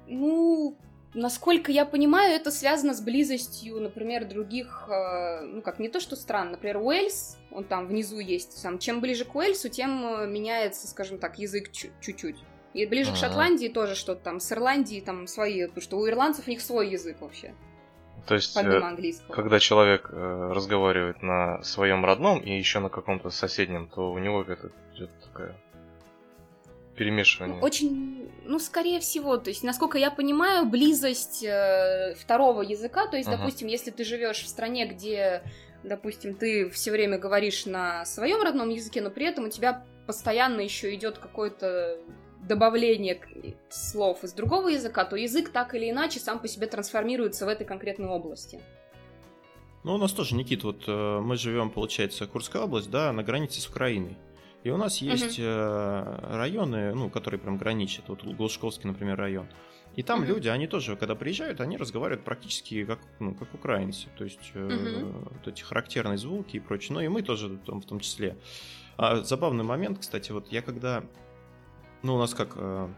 Ну, насколько я понимаю, это связано с близостью, например, других, э, ну как не то что стран, например, Уэльс, он там внизу есть, сам, чем ближе к Уэльсу, тем э, меняется, скажем так, язык чуть-чуть. И ближе А-а-а. к Шотландии тоже что-то там, с Ирландии там свои, потому что у ирландцев у них свой язык вообще. То есть, э, когда человек э, разговаривает на своем родном и еще на каком-то соседнем, то у него это идет такая перемешивание. Очень, ну, скорее всего, то есть, насколько я понимаю, близость э, второго языка, то есть, uh-huh. допустим, если ты живешь в стране, где, допустим, ты все время говоришь на своем родном языке, но при этом у тебя постоянно еще идет какой-то добавление слов из другого языка, то язык так или иначе сам по себе трансформируется в этой конкретной области. Ну, у нас тоже, Никит, вот э, мы живем, получается, Курская область, да, на границе с Украиной. И у нас есть uh-huh. районы, ну, которые прям граничат. Вот Глушковский, например, район. И там uh-huh. люди, они тоже, когда приезжают, они разговаривают практически как, ну, как украинцы. То есть uh-huh. вот эти характерные звуки и прочее. Ну и мы тоже там, в том числе. А, забавный момент, кстати, вот я когда ну, у нас как э,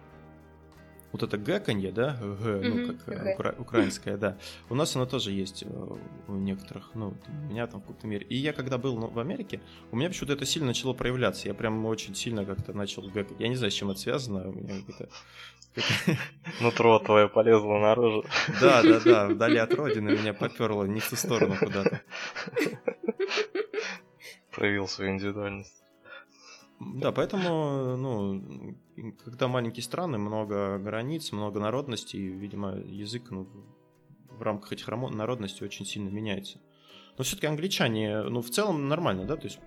вот это гэканье, да, г, ну, как э, укра- украинское, да, у нас оно тоже есть э, у некоторых, ну, у меня там в каком-то мере. И я когда был ну, в Америке, у меня почему-то это сильно начало проявляться, я прям очень сильно как-то начал гэкать. Я не знаю, с чем это связано, у меня какое-то... Нутро твое полезло наружу. Да, да, да, вдали от родины меня поперло не в ту сторону куда-то. Проявил свою индивидуальность. Да, поэтому, ну, когда маленькие страны, много границ, много народностей, видимо, язык ну, в рамках этих народностей очень сильно меняется. Но все-таки англичане, ну, в целом нормально, да? То есть...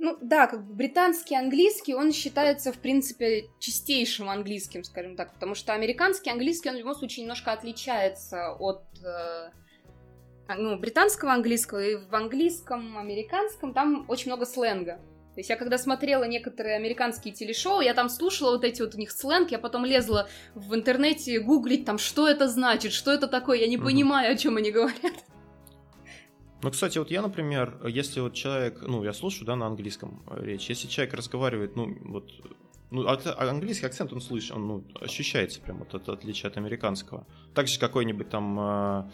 Ну да, как бы британский английский, он считается, в принципе, чистейшим английским, скажем так, потому что американский английский, он в любом случае немножко отличается от э, ну, британского английского, и в английском, американском там очень много сленга. То есть я когда смотрела некоторые американские телешоу, я там слушала вот эти вот у них сленг, я потом лезла в интернете гуглить там, что это значит, что это такое, я не угу. понимаю, о чем они говорят. Ну, кстати, вот я, например, если вот человек, ну, я слушаю, да, на английском речь, если человек разговаривает, ну, вот, ну, английский акцент он слышит, он, ну, ощущается прям вот это отличие от американского. Также какой-нибудь там Э,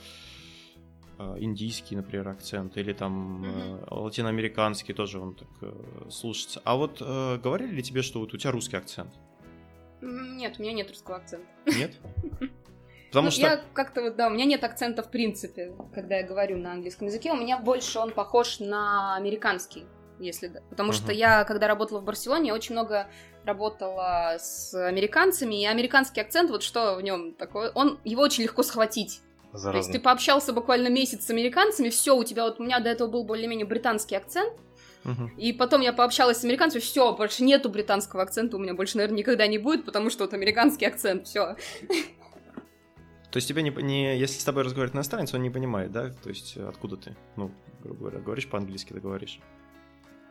индийский, например, акцент, или там mm-hmm. латиноамериканский тоже он так э, слушается. А вот э, говорили ли тебе, что вот у тебя русский акцент? Нет, у меня нет русского акцента. Нет? Потому ну, что... Я как-то вот, да, у меня нет акцента в принципе, когда я говорю на английском языке. У меня больше он похож на американский, если да. Потому uh-huh. что я, когда работала в Барселоне, я очень много работала с американцами, и американский акцент, вот что в нем такое, он, его очень легко схватить. Заразно. То есть ты пообщался буквально месяц с американцами, все, у тебя вот, у меня до этого был более-менее британский акцент, Uh-huh. И потом я пообщалась с американцами, все, больше нету британского акцента, у меня больше, наверное, никогда не будет, потому что вот американский акцент, все. То есть тебя не, не, если с тобой разговаривает иностранец, он не понимает, да? То есть откуда ты? Ну, грубо говоря, говоришь по-английски, ты говоришь.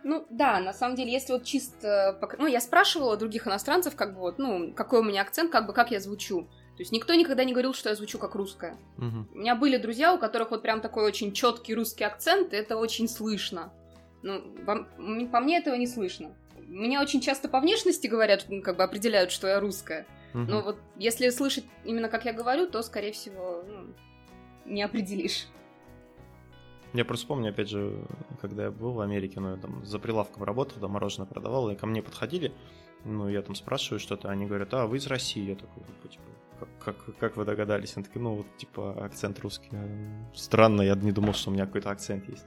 Ну, да, на самом деле, если вот чисто... Ну, я спрашивала других иностранцев, как бы вот, ну, какой у меня акцент, как бы, как я звучу. То есть никто никогда не говорил, что я звучу как русская. Угу. У меня были друзья, у которых вот прям такой очень четкий русский акцент, и это очень слышно. Ну, по, по мне этого не слышно. Меня очень часто по внешности говорят, ну, как бы определяют, что я русская. Угу. Но вот если слышать именно как я говорю, то, скорее всего, ну, не определишь. Я просто помню, опять же, когда я был в Америке, ну, я там за прилавком работал, да, мороженое продавал, и ко мне подходили, ну, я там спрашиваю что-то, они говорят, а, вы из России? Я такой, типа, как, как вы догадались? Он такой, ну, вот, типа, акцент русский. Странно, я не думал, что у меня какой-то акцент есть.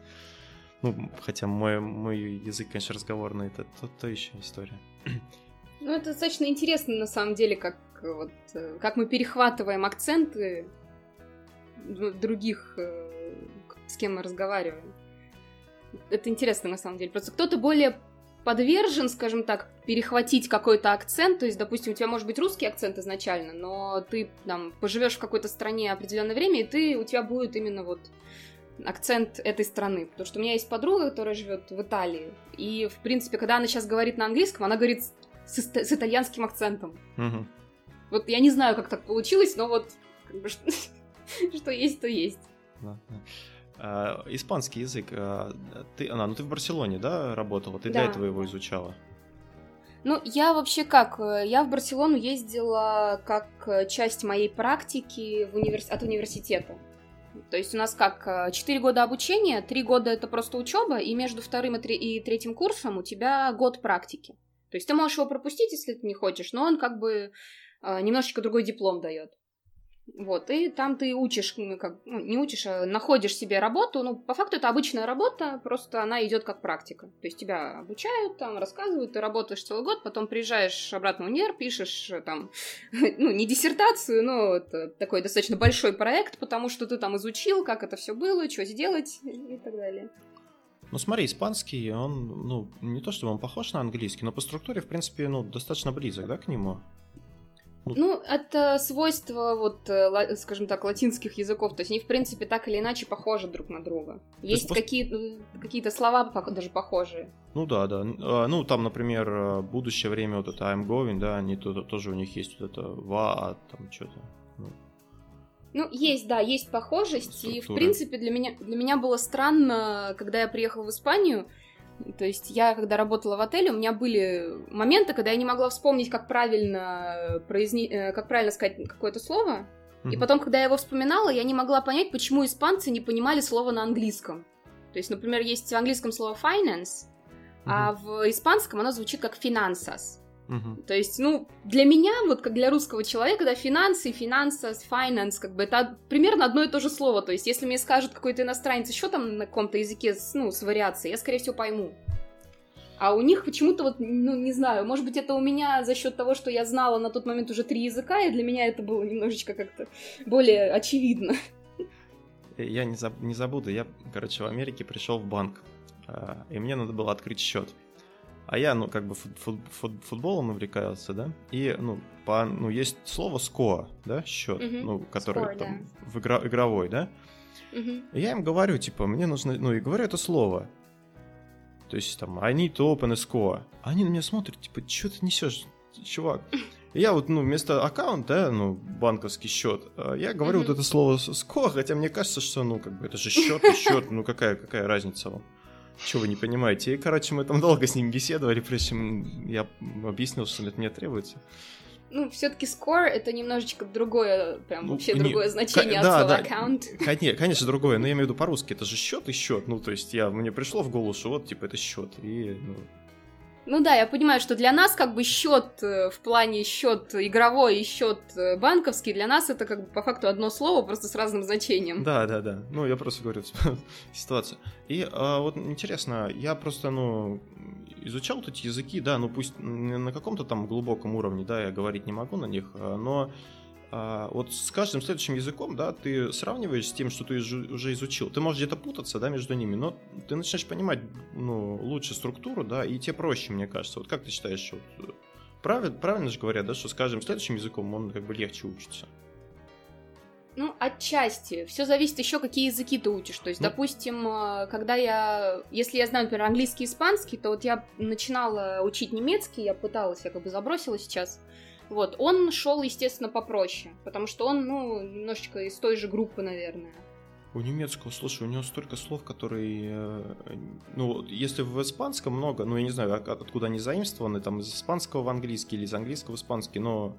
Ну, хотя мой, мой язык, конечно, разговорный, это то, то еще история. Ну, это достаточно интересно, на самом деле, как, вот, как мы перехватываем акценты других, э, с кем мы разговариваем. Это интересно, на самом деле. Просто кто-то более подвержен, скажем так, перехватить какой-то акцент, то есть, допустим, у тебя может быть русский акцент изначально, но ты там поживешь в какой-то стране определенное время, и ты, у тебя будет именно вот акцент этой страны. Потому что у меня есть подруга, которая живет в Италии, и, в принципе, когда она сейчас говорит на английском, она говорит с, с итальянским акцентом. Мгм. Вот я не знаю, как так получилось, но вот как бы, что, что есть, то есть. Да, да. А, Испанский язык. а, Ты, а, ну ты в Барселоне, да, работала? Ты Да, до этого его изучала? Ну, я вообще как? э, Я в Барселону ездила как э, часть моей практики в универс- от университета. То есть у нас как 4 года обучения, 3 года это просто учеба, и между вторым и, тре- и третьим курсом у тебя год практики. То есть ты можешь его пропустить, если ты не хочешь, но он как бы э, немножечко другой диплом дает. Вот, и там ты учишь, ну, как, ну, не учишь, а находишь себе работу. Ну, по факту это обычная работа, просто она идет как практика. То есть тебя обучают, там рассказывают, ты работаешь целый год, потом приезжаешь обратно в универ, пишешь э, там, ну, не диссертацию, но это такой достаточно большой проект, потому что ты там изучил, как это все было, что сделать и так далее. Ну смотри, испанский, он, ну, не то чтобы он похож на английский, но по структуре, в принципе, ну, достаточно близок, да, к нему? Ну, это свойство, вот, э, скажем так, латинских языков. То есть они, в принципе, так или иначе похожи друг на друга. есть Есть какие- какие-то слова пох- даже похожие. Ну да, да. А, Ну, там, например, э, будущее время, вот это I'm going, да, они то- тоже у них есть вот это va, там что-то. Ну, есть, да, есть похожесть. И, в Структура. принципе, для меня, для меня было странно, когда я приехала в Испанию. То есть я, когда работала в отеле, у меня были моменты, когда я не могла вспомнить, как правильно, произне... э, как правильно сказать какое-то слово. И Мгм. потом, когда я его вспоминала, я не могла понять, почему испанцы не понимали слово на английском. То есть, например, есть в английском слово finance, а в испанском оно звучит как finanzas. То есть, ну, для меня, вот как для русского человека, да, финансы, финансас, finance, как бы это примерно одно и то же слово. То есть, если мне скажет какой-то иностранец еще там на каком-то языке, ну, с вариацией, я, скорее всего, пойму. А у них почему-то вот, ну, не знаю, может быть, это у меня за счет того, что я знала на тот момент уже три языка, и для меня это было немножечко как-то более очевидно. Я не, заб- не забуду, я, короче, в Америке пришел в банк, а, и мне надо было открыть счет. А я, ну, как бы фут- фут- фут- футболом увлекался, да, и, ну, по, ну, есть слово «score», да, счет, Мгм. ну, который Score, там в игра- игровой, да. И я им говорю, типа, мне нужно, ну, и говорю это слово. То есть, там, need to open score. Они на меня смотрят, типа, что ты несешь, чувак? И я вот, ну, вместо аккаунта, да, ну, банковский счет, а, я говорю Мгм. вот это слово score, хотя мне кажется, что, ну, как бы, это же счет счет, ну, какая, какая разница вам? Чего вы не понимаете? И, короче, мы там долго с ним беседовали, прежде чем я объяснил, что от меня требуется. Ну, все-таки score это немножечко другое, прям Ну, вообще не- другое значение Ка- от да, слова да. аккаунт. Конечно, конечно, другое, но я имею в виду по-русски, это же счет и счет. Ну, то есть я, мне пришло в голову, что вот, типа, это счет. И, ну, Ну да, я понимаю, что для нас как бы счет э, в плане счет игровой и счет э, банковский, для нас это как бы по факту одно слово, просто с разным значением. да, да, да. Ну, я просто говорю ситуацию. И а, вот интересно, я просто, ну, изучал эти языки, да, ну пусть на каком-то там глубоком уровне, да, я говорить не могу на них, а, но а, вот с каждым следующим языком, да, ты сравниваешь с тем, что ты уже изучил. Ты можешь где-то путаться, да, между ними, но ты начинаешь понимать, ну, лучше структуру, да, и тебе проще, мне кажется. Вот как ты считаешь, вот, правильно, правильно же говорят, да, что с каждым следующим языком он как бы легче учится? Ну, отчасти. Все зависит еще, какие языки ты учишь. То есть, Ну. допустим, э, когда я... Если я знаю, например, английский и испанский, то вот я начинала учить немецкий, я пыталась, я как бы забросила сейчас. Вот, он шел, естественно, попроще, потому что он, ну, немножечко из той же группы, наверное. У немецкого, слушай, у него столько слов, которые, э, ну, если в испанском много, ну, я не знаю, от- откуда они заимствованы, там, из испанского в английский или из английского в испанский, но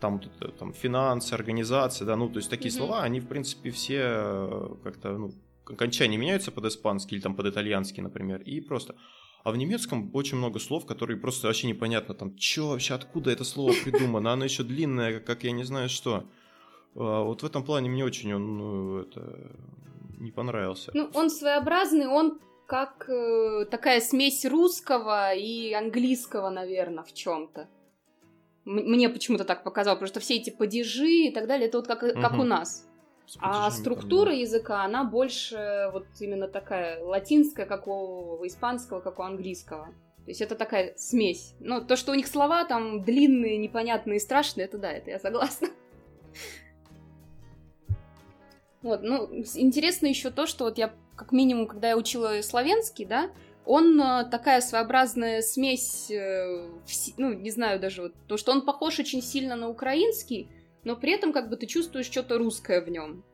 там, там финансы, организации, да, ну, то есть такие Мгм. слова, они, в принципе, все э, как-то, ну, окончания меняются под испанский или там под итальянский, например, и просто... А в немецком очень много слов, которые просто вообще непонятно, там, что вообще, откуда это слово придумано, оно еще длинное, как я не знаю что. А, Вот в этом плане мне очень он ну, это, не понравился. Ну, он своеобразный, он как э, такая смесь русского и английского, наверное, в чем-то. Мне почему-то так показалось, потому что все эти падежи и так далее, это вот как, как Мгм. у нас. А структура там, языка, она больше вот именно такая латинская, как у испанского, как у английского. То есть это такая смесь. Ну, то, что у них слова там длинные, непонятные, страшные, это да, это я согласна. Вот, ну, интересно еще то, что вот я, как минимум, когда я учила славянский, да, он э, такая своеобразная смесь, э, ну, не знаю даже, вот, потому что он похож очень сильно на украинский, но при этом как бы ты чувствуешь что-то русское в нем.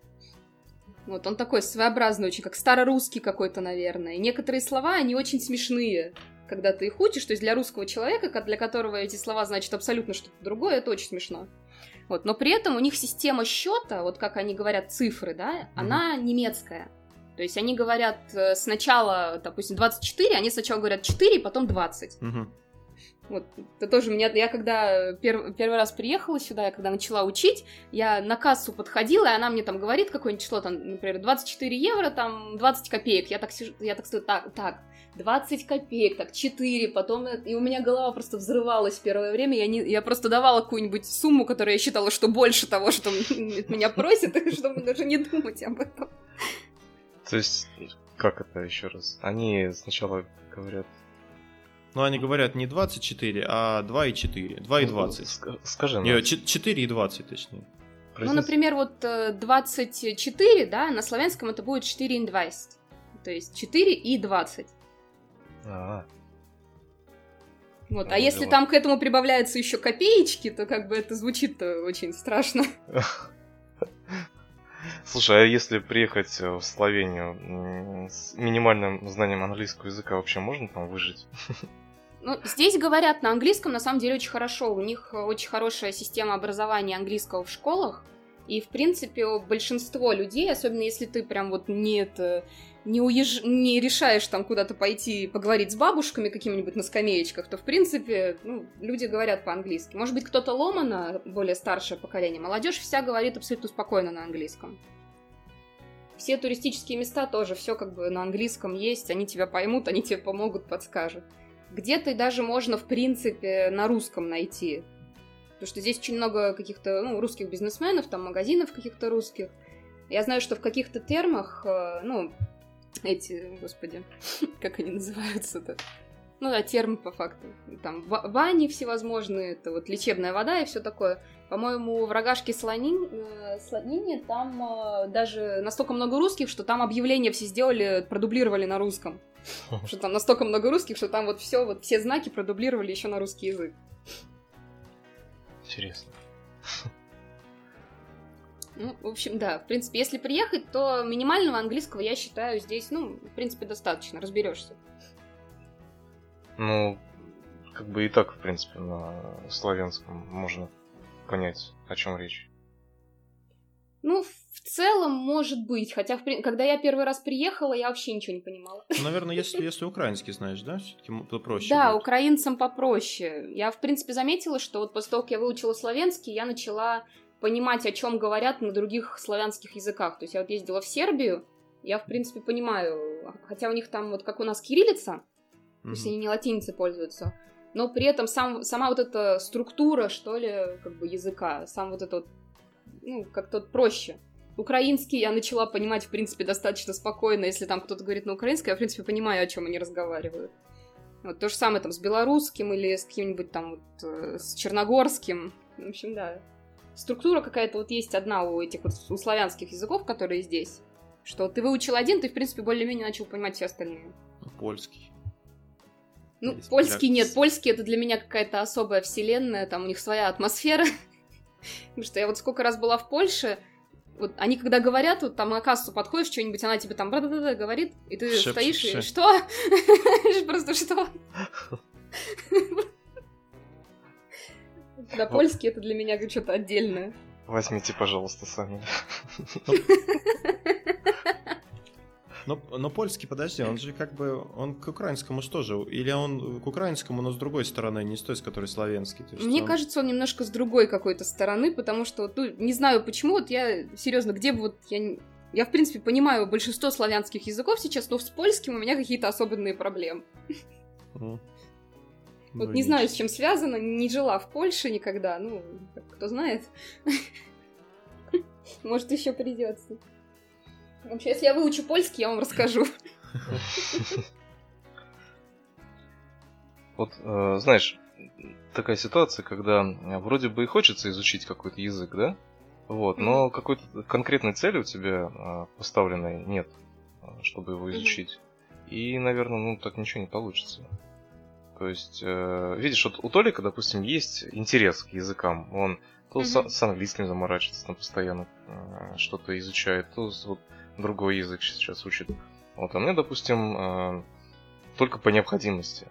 Вот, он такой своеобразный очень, как старорусский какой-то, наверное. И некоторые слова, они очень смешные, когда ты их учишь. То есть для русского человека, для которого эти слова значат абсолютно что-то другое, это очень смешно. Вот, но при этом у них система счета, вот как они говорят цифры, да, mm-hmm. она немецкая. То есть они говорят э, сначала, допустим, 24, они сначала говорят 4, потом 20. Угу. Вот, это тоже меня, я когда пер, первый раз приехала сюда, я когда начала учить, я на кассу подходила, и она мне там говорит какое-нибудь число, там, например, 24 евро, там, 20 копеек. Я так сижу, я так стою, так, так, 20 копеек, так, 4, потом, и у меня голова просто взрывалась первое время, я, не, я просто давала какую-нибудь сумму, которую я считала, что больше того, что меня просят, чтобы даже не думать об этом. То есть, как это еще раз? Они сначала говорят... Ну, они говорят не 24, а 2 и 4. 2 и 20. Ну, скажи Нет, 4 и 20, точнее. Ну, например, вот 24, э, да, на славянском это будет 4 и 20. То есть 4 и 20. А, вот. А, а если там к этому прибавляются еще копеечки, то как бы это звучит очень страшно. Слушай, а если приехать в Словению с минимальным знанием английского языка, вообще можно там выжить? Ну, здесь говорят на английском, на самом деле, очень хорошо. У них очень хорошая система образования английского в школах. И, в принципе, большинство людей, особенно если ты прям вот не, это, не, уезж... не решаешь там куда-то пойти поговорить с бабушками какими-нибудь на скамеечках, то, в принципе, ну, люди говорят по-английски. Может быть, кто-то ломано, более старшее поколение. Молодежь вся говорит абсолютно спокойно на английском. Все туристические места тоже, все как бы на английском есть, они тебя поймут, они тебе помогут, подскажут. Где-то даже можно, в принципе, на русском найти. Потому что здесь очень много каких-то ну, русских бизнесменов, там магазинов каких-то русских. Я знаю, что в каких-то термах, э, ну, эти, господи, как они называются-то? Ну да, термы по факту. Там бани всевозможные, это вот лечебная вода и все такое. По-моему, в Рогашке Слонин, э, Слонине там э, даже настолько много русских, что там объявления все сделали, продублировали на русском. Что там настолько много русских, что там вот все, вот все знаки продублировали еще на русский язык. Интересно. Ну, в общем, да. В принципе, если приехать, то минимального английского, я считаю, здесь, ну, в принципе, достаточно. Разберешься. Ну, как бы и так, в принципе, на славянском можно понять, о чем речь. Ну, в целом, может быть. Хотя, когда я первый раз приехала, я вообще ничего не понимала. Ну, наверное, если, если украинский знаешь, да? Все-таки попроще. Да, будет. украинцам попроще. Я, в принципе, заметила, что вот после того, как я выучила славянский, я начала понимать, о чем говорят на других славянских языках. То есть я вот ездила в Сербию, я, в принципе, понимаю, хотя у них там вот как у нас кириллица, mm-hmm. то есть они не латиницей пользуются, но при этом сам, сама вот эта структура, что ли, как бы языка, сам вот этот, ну, как-то проще. Украинский я начала понимать, в принципе, достаточно спокойно. Если там кто-то говорит на украинском, я, в принципе, понимаю, о чем они разговаривают. Вот то же самое там с белорусским или с каким-нибудь там вот, э, с черногорским. В общем, да структура какая-то вот есть одна у этих вот у славянских языков, которые здесь. Что ты выучил один, ты, в принципе, более-менее начал понимать все остальные. Ну, польский. Ну, есть польский для... нет. Польский это для меня какая-то особая вселенная, там у них своя атмосфера. Потому что я вот сколько раз была в Польше, вот они когда говорят, вот там на кассу подходишь, что-нибудь, она тебе там говорит, и ты Шепчет, стоишь и что? Просто что? Да, польский это для меня что-то отдельное. Возьмите, пожалуйста, сами. Но, но польский, подожди, он же как бы, он к украинскому что же? Или он к украинскому, но с другой стороны, не с той, с которой славянский? То есть Мне он... кажется, он немножко с другой какой-то стороны, потому что, ну, не знаю почему, вот я, серьезно, где бы вот, я, я в принципе понимаю большинство славянских языков сейчас, но с польским у меня какие-то особенные проблемы. Вот ну, не знаю, с чем связано, не жила в Польше никогда, ну, кто знает. Может, еще придется. Вообще, если я выучу польский, я вам расскажу. Вот, э, знаешь, такая ситуация, когда э, вроде бы и хочется изучить какой-то язык, да? Вот, но какой-то конкретной цели у тебя э, поставленной нет, чтобы его изучить. и, наверное, ну так ничего не получится. То есть, э, видишь, вот у Толика, допустим, есть интерес к языкам. Он то mm-hmm. с, с английским заморачивается, там постоянно э, что-то изучает, то вот другой язык сейчас учит. Вот, а мне, допустим, э, только по необходимости.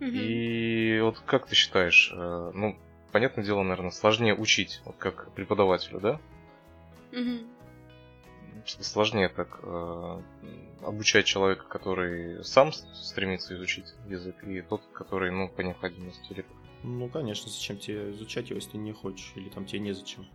Mm-hmm. И вот как ты считаешь, э, ну, понятное дело, наверное, сложнее учить, вот как преподавателю, да? Mm-hmm. Сложнее так э, обучать человека, который сам стремится изучить язык, и тот, который, ну, по необходимости Ну, конечно, зачем тебе изучать его, если ты не хочешь, или там тебе незачем.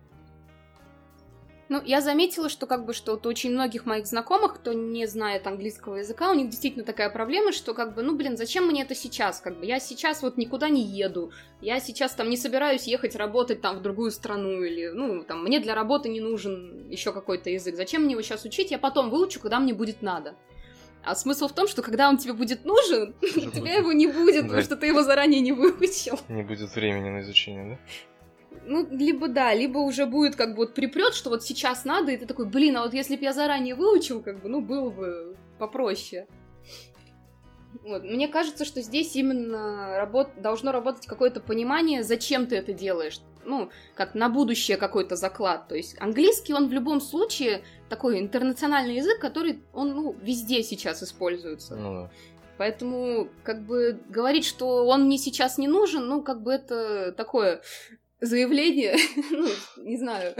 Ну, я заметила, что как бы что у очень многих моих знакомых, кто не знает английского языка, у них действительно такая проблема, что как бы, ну, блин, зачем мне это сейчас? Как бы я сейчас вот никуда не еду, я сейчас там не собираюсь ехать работать там в другую страну или, ну, там, мне для работы не нужен еще какой-то язык. Зачем мне его сейчас учить? Я потом выучу, когда мне будет надо. А смысл в том, что когда он тебе будет нужен, у тебя его не будет, потому что ты его заранее не выучил. Не будет времени на изучение, да? Ну, либо да, либо уже будет как бы вот припрет, что вот сейчас надо, и ты такой, блин, а вот если бы я заранее выучил, как бы, ну, было бы попроще. Вот. Мне кажется, что здесь именно работ... должно работать какое-то понимание, зачем ты это делаешь. Ну, как на будущее какой-то заклад. То есть английский, он в любом случае такой интернациональный язык, который, он, ну, везде сейчас используется. Ну, да. Поэтому, как бы, говорить, что он мне сейчас не нужен, ну, как бы это такое заявление, ну, не знаю,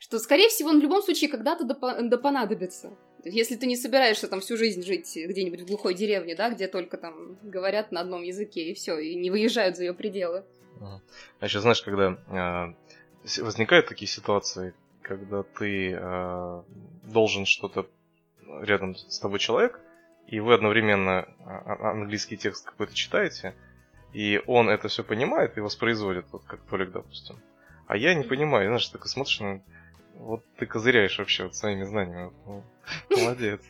что, скорее всего, он в любом случае когда-то да понадобится. Если ты не собираешься там всю жизнь жить где-нибудь в глухой деревне, да, где только там говорят на одном языке и все, и не выезжают за ее пределы. А еще знаешь, когда э, возникают такие ситуации, когда ты э, должен что-то рядом с тобой человек, и вы одновременно английский текст какой-то читаете, и он это все понимает и воспроизводит, вот как Толик, допустим. А я не понимаю, знаешь, ты смотришь, ну, вот ты козыряешь вообще вот своими знаниями. Ну, молодец.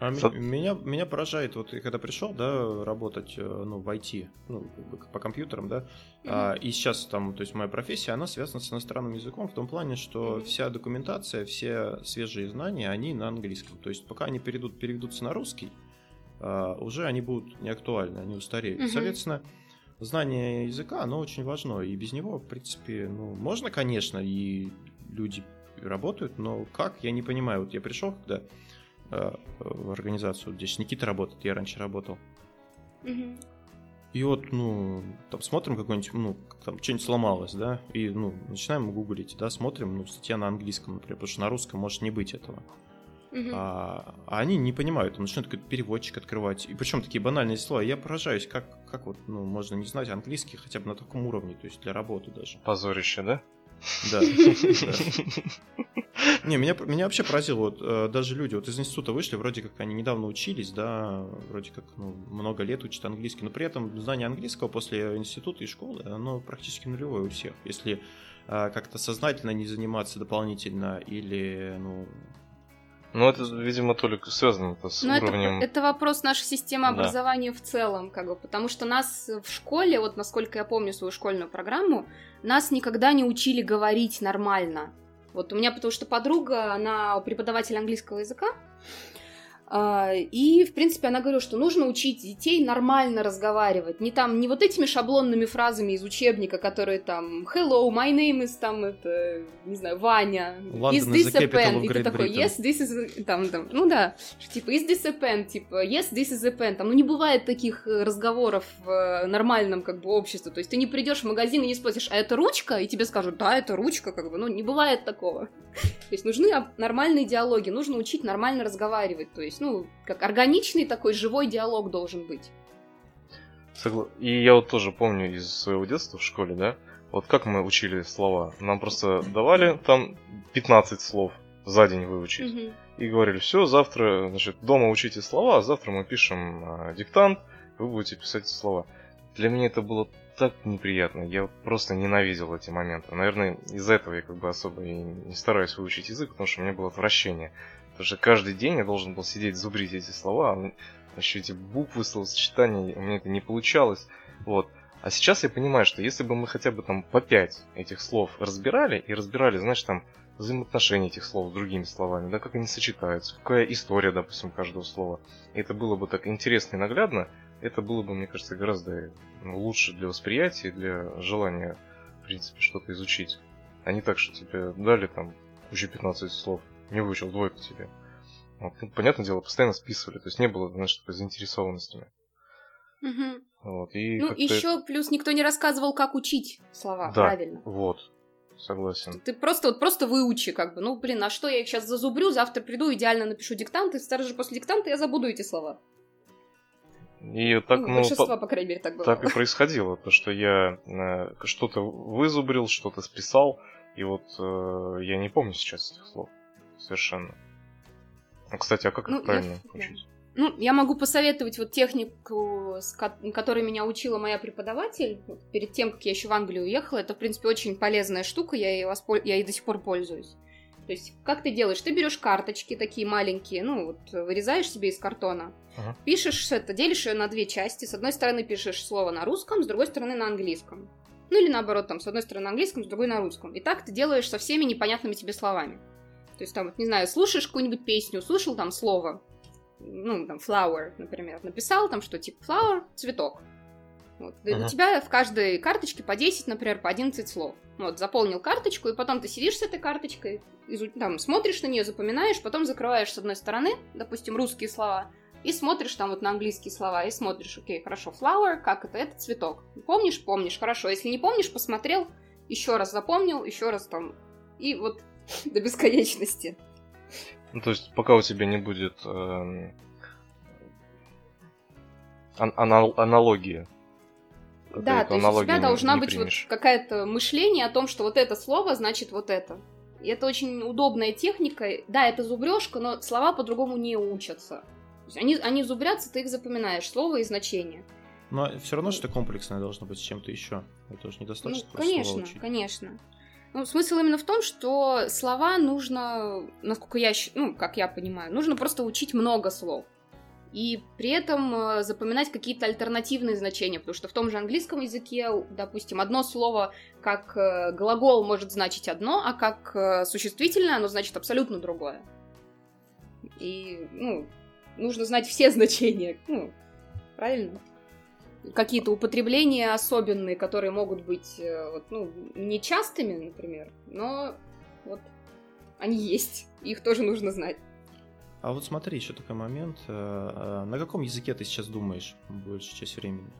А Со... меня, меня поражает, вот я когда пришел, да, работать, э, ну, в IT, ну, по компьютерам, да, mm-hmm. а, и сейчас там, то есть моя профессия, она связана с иностранным языком в том плане, что mm-hmm. вся документация, все свежие знания, они на английском. То есть пока они перейдут, переведутся на русский, уже они будут не актуальны, они устареют. Угу. Соответственно, знание языка, оно очень важно, и без него, в принципе, ну, можно, конечно, и люди работают, но как, я не понимаю. Вот я пришел, когда э, в организацию, здесь Никита работает, я раньше работал. Угу. И вот, ну, там смотрим какой-нибудь, ну, там что-нибудь сломалось, да, и, ну, начинаем гуглить, да, смотрим, ну, статья на английском, например, потому что на русском может не быть этого. Угу. А, а они не понимают, начинают какой-то переводчик открывать. И причем такие банальные слова. Я поражаюсь, как, как вот, ну, можно не знать английский хотя бы на таком уровне, то есть для работы даже. Позорище, да? Да. Не, меня, меня вообще поразило, вот э, даже люди вот из института вышли, вроде как они недавно учились, да, вроде как ну, много лет учат английский, но при этом знание английского после института и школы, оно практически нулевое у всех. Если э, как-то сознательно не заниматься дополнительно или, ну, ну, это, видимо, только связано это с Но уровнем... Это, это вопрос нашей системы образования да. в целом, как бы, потому что нас в школе, вот насколько я помню свою школьную программу, нас никогда не учили говорить нормально. Вот у меня, потому что подруга, она преподаватель английского языка, и, в принципе, она говорила, что нужно учить детей нормально разговаривать. Не там, не вот этими шаблонными фразами из учебника, которые там Hello, my name is там, это, не знаю, Ваня. London is this a pen? И ты такой, yes, this is. Там, там, ну да, типа, is this a pen? Типа, yes, this is a pen. Там, ну не бывает таких э, разговоров в э, нормальном, как бы, обществе. То есть ты не придешь в магазин и не спросишь, а это ручка? И тебе скажут, да, это ручка, как бы, ну не бывает такого. То есть нужны нормальные диалоги, нужно учить нормально разговаривать. То есть есть, ну, как органичный такой живой диалог должен быть. Согла... И я вот тоже помню из своего детства в школе, да, вот как мы учили слова. Нам просто давали там 15 слов за день выучить. Угу. И говорили, все, завтра, значит, дома учите слова, а завтра мы пишем э, диктант, вы будете писать эти слова. Для меня это было так неприятно. Я просто ненавидел эти моменты. Наверное, из-за этого я как бы особо и не стараюсь выучить язык, потому что у меня было отвращение. Потому что каждый день я должен был сидеть, зубрить эти слова, а еще эти буквы, словосочетания, у меня это не получалось. Вот. А сейчас я понимаю, что если бы мы хотя бы там по пять этих слов разбирали, и разбирали, знаешь, там взаимоотношения этих слов с другими словами, да, как они сочетаются, какая история, допустим, каждого слова. И это было бы так интересно и наглядно, это было бы, мне кажется, гораздо ну, лучше для восприятия, для желания, в принципе, что-то изучить. А не так, что тебе дали там уже 15 слов, не выучил двойку тебе. Вот. Ну, понятное дело, постоянно списывали, то есть не было, знаешь, такой заинтересованности. Угу. Вот, и ну, еще плюс никто не рассказывал, как учить слова, да, правильно. Вот, согласен. Ты просто вот просто выучи, как бы. Ну, блин, а что я их сейчас зазубрю, завтра приду, идеально напишу диктант, и сразу же после диктанта я забуду эти слова. И так, ну, Большинство, по, по крайней мере, так было. Так и происходило, то что я э, что-то вызубрил, что-то списал, и вот э, я не помню сейчас этих слов совершенно. Ну, кстати, а как ну, их правильно я... учить? Ну, я могу посоветовать вот технику, которой меня учила моя преподаватель перед тем, как я еще в Англию уехала. Это, в принципе, очень полезная штука, я ей, воспол... я ей до сих пор пользуюсь. То есть, как ты делаешь? Ты берешь карточки такие маленькие, ну, вот вырезаешь себе из картона, ага. пишешь это, делишь ее на две части. С одной стороны пишешь слово на русском, с другой стороны на английском. Ну, или наоборот, там, с одной стороны на английском, с другой на русском. И так ты делаешь со всеми непонятными тебе словами. То есть, там, вот, не знаю, слушаешь какую-нибудь песню, слушал там слово, ну, там, flower, например, написал там, что типа flower — цветок. Вот. Uh-huh. У тебя в каждой карточке по 10, например, по 11 слов. Вот, заполнил карточку, и потом ты сидишь с этой карточкой, изу... там, смотришь на нее, запоминаешь, потом закрываешь с одной стороны, допустим, русские слова, и смотришь там вот на английские слова, и смотришь, окей, хорошо, flower, как это? Это цветок. Помнишь? Помнишь, хорошо. Если не помнишь, посмотрел, еще раз запомнил, еще раз там, и вот до бесконечности. Ну, то есть, пока у тебя не будет э, ан- аналогии. Да, то есть у тебя должна не быть вот какая-то мышление о том, что вот это слово значит вот это. И это очень удобная техника. Да, это зубрежка, но слова по-другому не учатся. Они, они зубрятся, ты их запоминаешь, слово и значение. Но все равно что комплексное должно быть с чем-то еще. Это уже недостаточно. Ну, конечно, конечно. Ну, смысл именно в том, что слова нужно, насколько я, ну, как я понимаю, нужно просто учить много слов. И при этом э, запоминать какие-то альтернативные значения, потому что в том же английском языке, допустим, одно слово как э, глагол может значить одно, а как э, существительное оно значит абсолютно другое. И, ну, нужно знать все значения, ну, правильно? Какие-то употребления особенные, которые могут быть э, ну, нечастыми, например, но вот они есть, их тоже нужно знать. А вот смотри, еще такой момент. Э, э, на каком языке ты сейчас думаешь большую часть времени?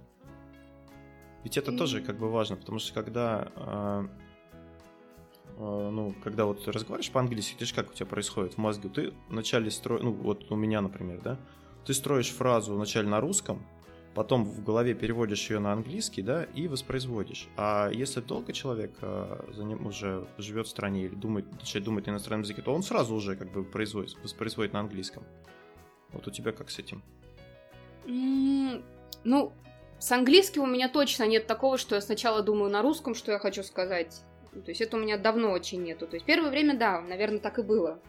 Ведь это тоже как бы важно, потому что когда ну, когда вот разговариваешь по-английски, ты же как у тебя происходит в мозге? Ты вначале строишь, ну, вот у меня, например, да, ты строишь фразу вначале на русском, потом в голове переводишь ее на английский, да, и воспроизводишь. А если долго человек э, за ним уже живет в стране или думает, начинает думать на иностранном языке, то он сразу уже как бы производит, воспроизводит на английском. Вот у тебя как с этим? Mm, ну, с английским у меня точно нет такого, что я сначала думаю на русском, что я хочу сказать. То есть это у меня давно очень нету. То есть первое время, да, наверное, так и было.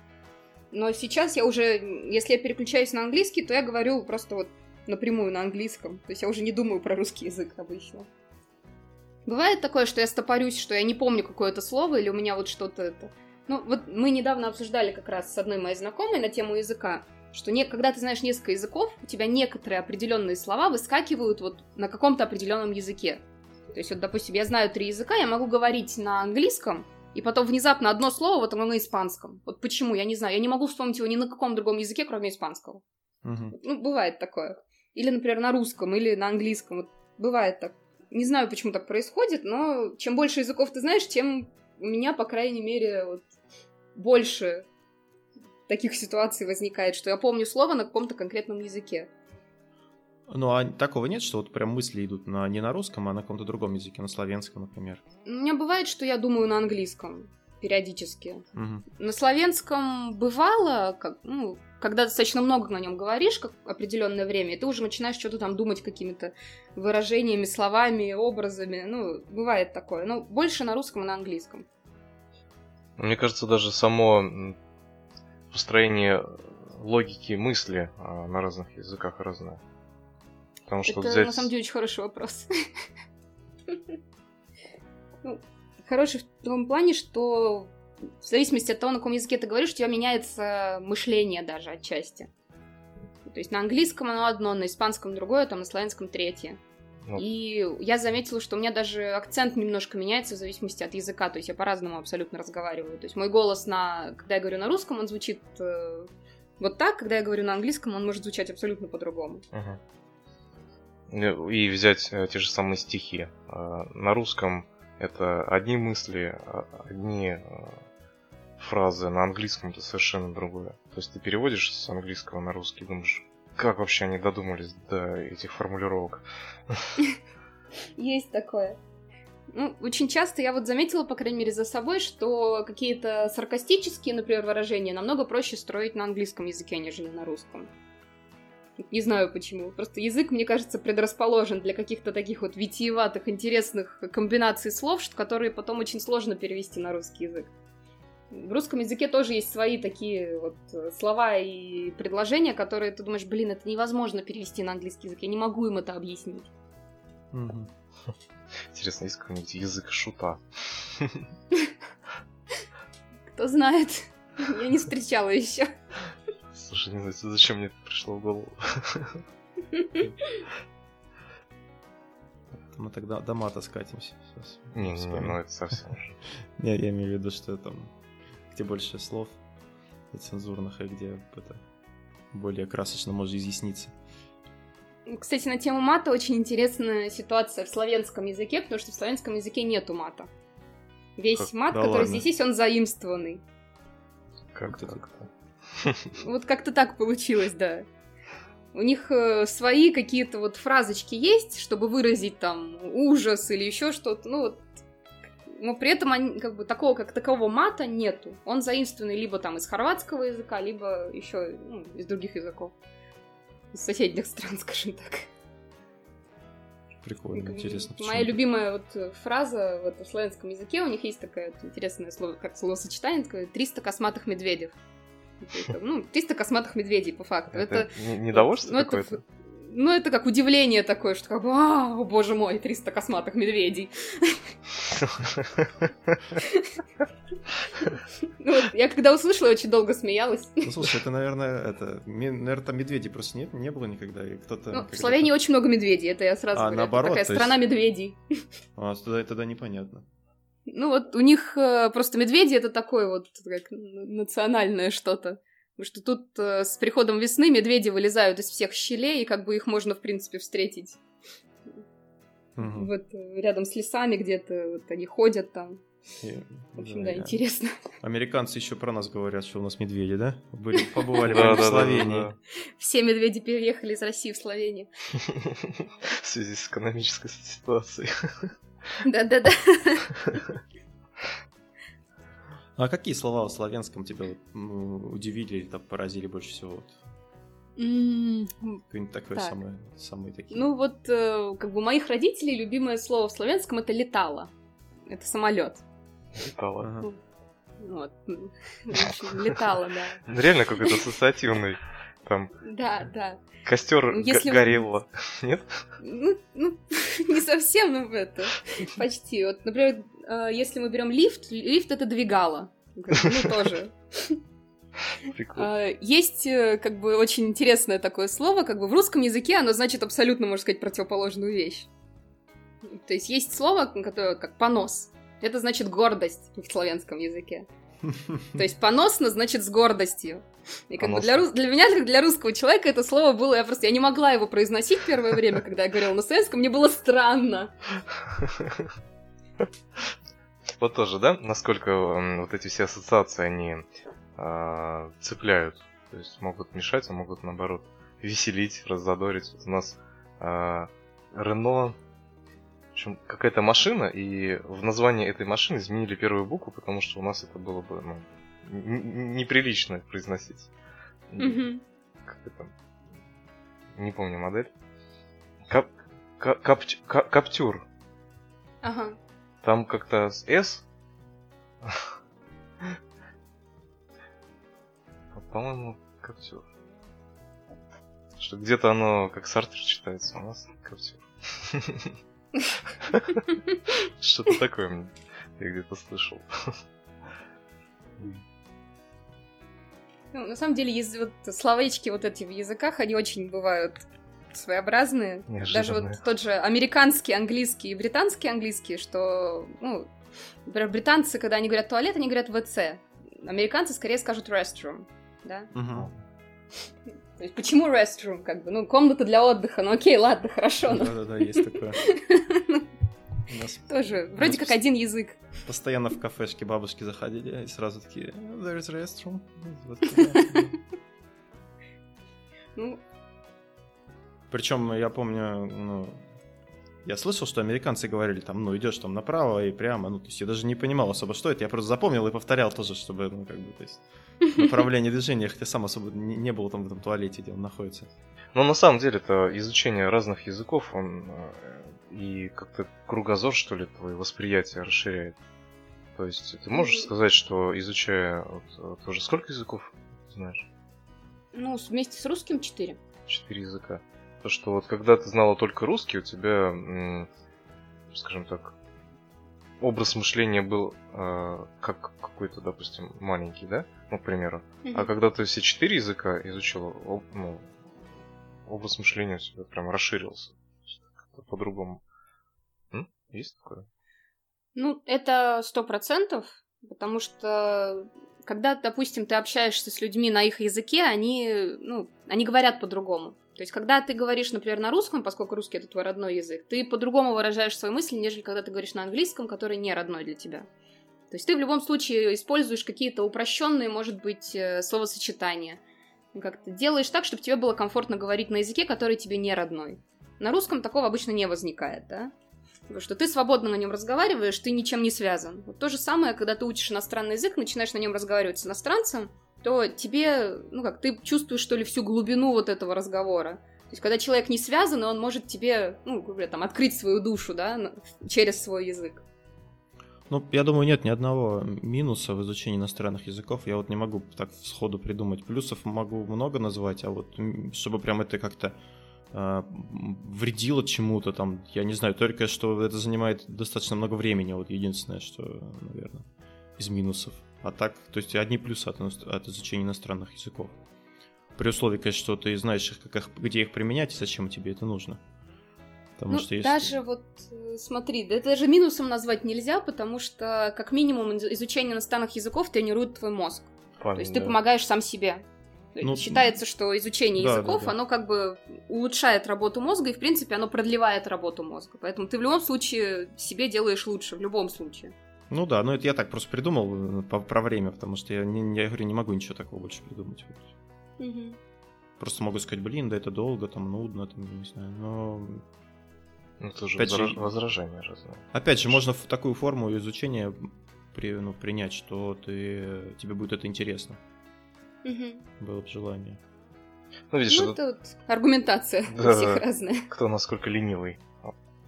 Но сейчас я уже, если я переключаюсь на английский, то я говорю просто вот напрямую на английском. То есть я уже не думаю про русский язык обычно. Бывает такое, что я стопорюсь, что я не помню какое-то слово, или у меня вот что-то это... Ну, вот мы недавно обсуждали как раз с одной моей знакомой на тему языка, что не, когда ты знаешь несколько языков, у тебя некоторые определенные слова выскакивают вот на каком-то определенном языке. То есть, вот, допустим, я знаю три языка, я могу говорить на английском, и потом внезапно одно слово вот на испанском. Вот почему, я не знаю. Я не могу вспомнить его ни на каком другом языке, кроме испанского. Угу. Ну, бывает такое. Или, например, на русском, или на английском. Вот бывает так. Не знаю, почему так происходит, но чем больше языков ты знаешь, тем у меня, по крайней мере, вот больше таких ситуаций возникает, что я помню слово на каком-то конкретном языке. Ну, а такого нет, что вот прям мысли идут на, не на русском, а на каком-то другом языке, на славянском, например? У меня бывает, что я думаю на английском периодически. Угу. На славянском бывало, как, ну, когда достаточно много на нем говоришь как определенное время, и ты уже начинаешь что-то там думать какими-то выражениями, словами, образами. Ну, бывает такое. Но больше на русском и на английском. Мне кажется, даже само построение логики мысли а, на разных языках разное. Потому что Это взять... на самом деле очень хороший вопрос. Хороший в том плане, что в зависимости от того, на каком языке ты говоришь, у тебя меняется мышление даже отчасти. То есть на английском оно одно, на испанском другое, там на славянском третье. Ну. И я заметила, что у меня даже акцент немножко меняется в зависимости от языка, то есть я по-разному абсолютно разговариваю. То есть мой голос, на, когда я говорю на русском, он звучит э, вот так, когда я говорю на английском, он может звучать абсолютно по-другому. Угу. И взять э, те же самые стихи. Э, на русском это одни мысли, а, одни э, фразы, на английском это совершенно другое. То есть ты переводишь с английского на русский, думаешь, как вообще они додумались до этих формулировок? Есть такое. Ну, очень часто я вот заметила, по крайней мере, за собой, что какие-то саркастические, например, выражения намного проще строить на английском языке, нежели на русском. Не знаю почему. Просто язык, мне кажется, предрасположен для каких-то таких вот витиеватых, интересных комбинаций слов, которые потом очень сложно перевести на русский язык. В русском языке тоже есть свои такие вот э, слова и предложения, которые ты думаешь, блин, это невозможно перевести на английский язык, я не могу им это объяснить. Интересно, есть какой-нибудь язык шута? Кто знает, я не встречала еще. Слушай, не знаю, зачем мне это пришло в голову. Мы тогда до мата скатимся. Сейчас Не, не, ну это совсем уже. Не, я имею в виду, что там, где больше слов цензурных, и где это более красочно может изъясниться. Кстати, на тему мата очень интересная ситуация в славянском языке, потому что в славянском языке нету мата. Весь Как? мат, Да который ладно. здесь есть, он заимствованный. Как Вот это- так-то? Вот как-то так получилось, да. У них э, свои какие-то вот фразочки есть, чтобы выразить там ужас или еще что-то. Ну вот. Но при этом они, как бы такого как такового мата нету. Он заимствованный либо там из хорватского языка, либо еще ну, из других языков. Из соседних стран, скажем так. Прикольно, Как интересно. почему Моя любимая вот фраза вот, в славянском языке, у них есть такое вот интересное слово, как словосочетание, такое 300 косматых медведев. Там, Ну, 300 косматых медведей, по факту. Это, Это не- недовольство ну, это какое-то? ф- ну, это как удивление такое, что как бы, а, о боже мой, 300 косматых медведей. Ну, вот, я когда услышала, я очень долго смеялась. Ну, слушай, это, наверное, это, наверное, там медведей просто нет, не было никогда, и кто-то... Ну, в Словении очень много медведей, это я сразу А, говорю. это наоборот, такая страна медведей. А, тогда, тогда непонятно. Ну вот у них э, просто медведи это такое вот как национальное что-то. Потому что тут э, с приходом весны медведи вылезают из всех щелей, и как бы их можно, в принципе, встретить. Мгм. Вот э, рядом с лесами где-то, вот они ходят там. И- В общем, да, я- интересно. Американцы еще про нас говорят, что у нас медведи, да? Были, побывали Да, в да, да, Словении. да, Все медведи переехали из России в Словению. да. В связи с экономической ситуацией. Да-да-да. А какие слова в славянском тебя удивили или поразили больше всего? Какое-нибудь такое Так. самое, самые такие. Ну вот, э, как бы у моих родителей любимое слово в славянском это летало. Это самолет. Летало. Ага. Вот. Летало, да. Реально какой-то ассоциативный. Там Да, да. костер Ну, если- горело. Нет? Ну, ну, не совсем, ну, это, почти. Вот, например, э, если мы берем лифт, лифт это двигало. Ну, тоже. Прикольно. А, Есть, э, как бы, очень интересное такое слово, как бы в русском языке оно значит абсолютно, можно сказать, противоположную вещь. То есть есть слово, которое как понос. Это значит гордость в славянском языке. То есть поносно значит с гордостью. И как бы для, рус- для меня, как для русского человека, это слово было, я просто, я не могла его произносить первое время, когда я говорила на славянском, мне было странно. Вот тоже, да? Насколько вот эти все ассоциации, они а, цепляют. То есть могут мешать, а могут, наоборот, веселить, раззадорить. Вот у нас а, Рено... В общем, какая-то машина, и в названии этой машины изменили первую букву, потому что у нас это было бы ну, неприлично произносить. Мгм. Как это? Не помню модель. Кап... ка- капч- ка- Каптюр. Ага. Там как-то с S. По-моему, Каптюр. Что где-то оно как сартер читается, у нас Каптюр. Что-то такое я где-то слышал. Ну, на самом деле, есть вот словечки вот эти в языках, они очень бывают своеобразные. Даже вот тот же американский английский и британский английский, что, ну, например, британцы, когда они говорят туалет, они говорят ВЦ. Американцы скорее скажут restroom, да? Угу. То есть почему restroom, как бы, ну, комната для отдыха, ну окей, ладно, хорошо. Ну. Да-да-да, есть такое. Тоже, вроде как один язык. Постоянно в кафешке бабушки заходили и сразу такие, there is restroom. Ну, причем я помню, ну, я слышал, что американцы говорили там, ну, идешь там направо и прямо, ну, то есть я даже не понимал особо, что это, я просто запомнил и повторял тоже, чтобы, ну, как бы, то есть, направление движения, хотя сам особо не, не был там в этом туалете, где он находится. Ну, на самом деле, это изучение разных языков, он э, и как-то кругозор, что ли, твое восприятие расширяет. То есть, ты можешь сказать, что изучая вот, тоже сколько языков знаешь? Ну, вместе с русским четыре. Четыре языка. То, что вот когда ты знала только русский, у тебя, скажем так, образ мышления был э, как какой-то, допустим, маленький, да, ну, к примеру. Mm-hmm. А когда ты все четыре языка изучила, об, ну, образ мышления у тебя прям расширился. По-другому. Есть такое? Ну, это сто процентов, потому что когда, допустим, ты общаешься с людьми на их языке, они, ну, они говорят по-другому. То есть, когда ты говоришь, например, на русском, поскольку русский это твой родной язык, ты по-другому выражаешь свои мысли, нежели когда ты говоришь на английском, который не родной для тебя. То есть ты в любом случае используешь какие-то упрощенные, может быть, э, словосочетания. Как то делаешь так, чтобы тебе было комфортно говорить на языке, который тебе не родной. На русском такого обычно не возникает, да? Потому что ты свободно на нем разговариваешь, ты ничем не связан. Вот то же самое, когда ты учишь иностранный язык, начинаешь на нем разговаривать с иностранцем, то тебе, ну как, ты чувствуешь, что ли, всю глубину вот этого разговора. То есть, когда человек не связан, он может тебе, ну, говоря, там, открыть свою душу, да, через свой язык. Ну, я думаю, нет ни одного минуса в изучении иностранных языков. Я вот не могу так сходу придумать. Плюсов могу много назвать, а вот чтобы прям это как-то вредило чему-то там, я не знаю, только что это занимает достаточно много времени, вот единственное, что, наверное, из минусов. А так, то есть одни плюсы от, от изучения иностранных языков. При условии, конечно, что ты знаешь, как их, где их применять и зачем тебе это нужно. Потому ну, что если... даже вот, э, смотри, да это даже минусом назвать нельзя, потому что, как минимум, изучение иностранных языков тренирует твой мозг. Понятно. То есть ты помогаешь сам себе. Ну, Считается, что изучение да, языков, да, да. оно как бы улучшает работу мозга, и, в принципе, оно продлевает работу мозга. Поэтому ты в любом случае себе делаешь лучше, в любом случае. Ну да, но это я так просто придумал э, про время, потому что я, не, я говорю, не могу ничего такого больше придумать. Угу. Просто могу сказать, блин, да это долго, там нудно, там, не знаю, но... Ну, это же опять возра... же, возражение разное. Опять же, можно в такую форму изучения при, ну, принять, что ты, тебе будет это интересно. Угу. Было бы желание. Ну, видишь, ну, это... тут аргументация да, у всех разная. Кто насколько ленивый.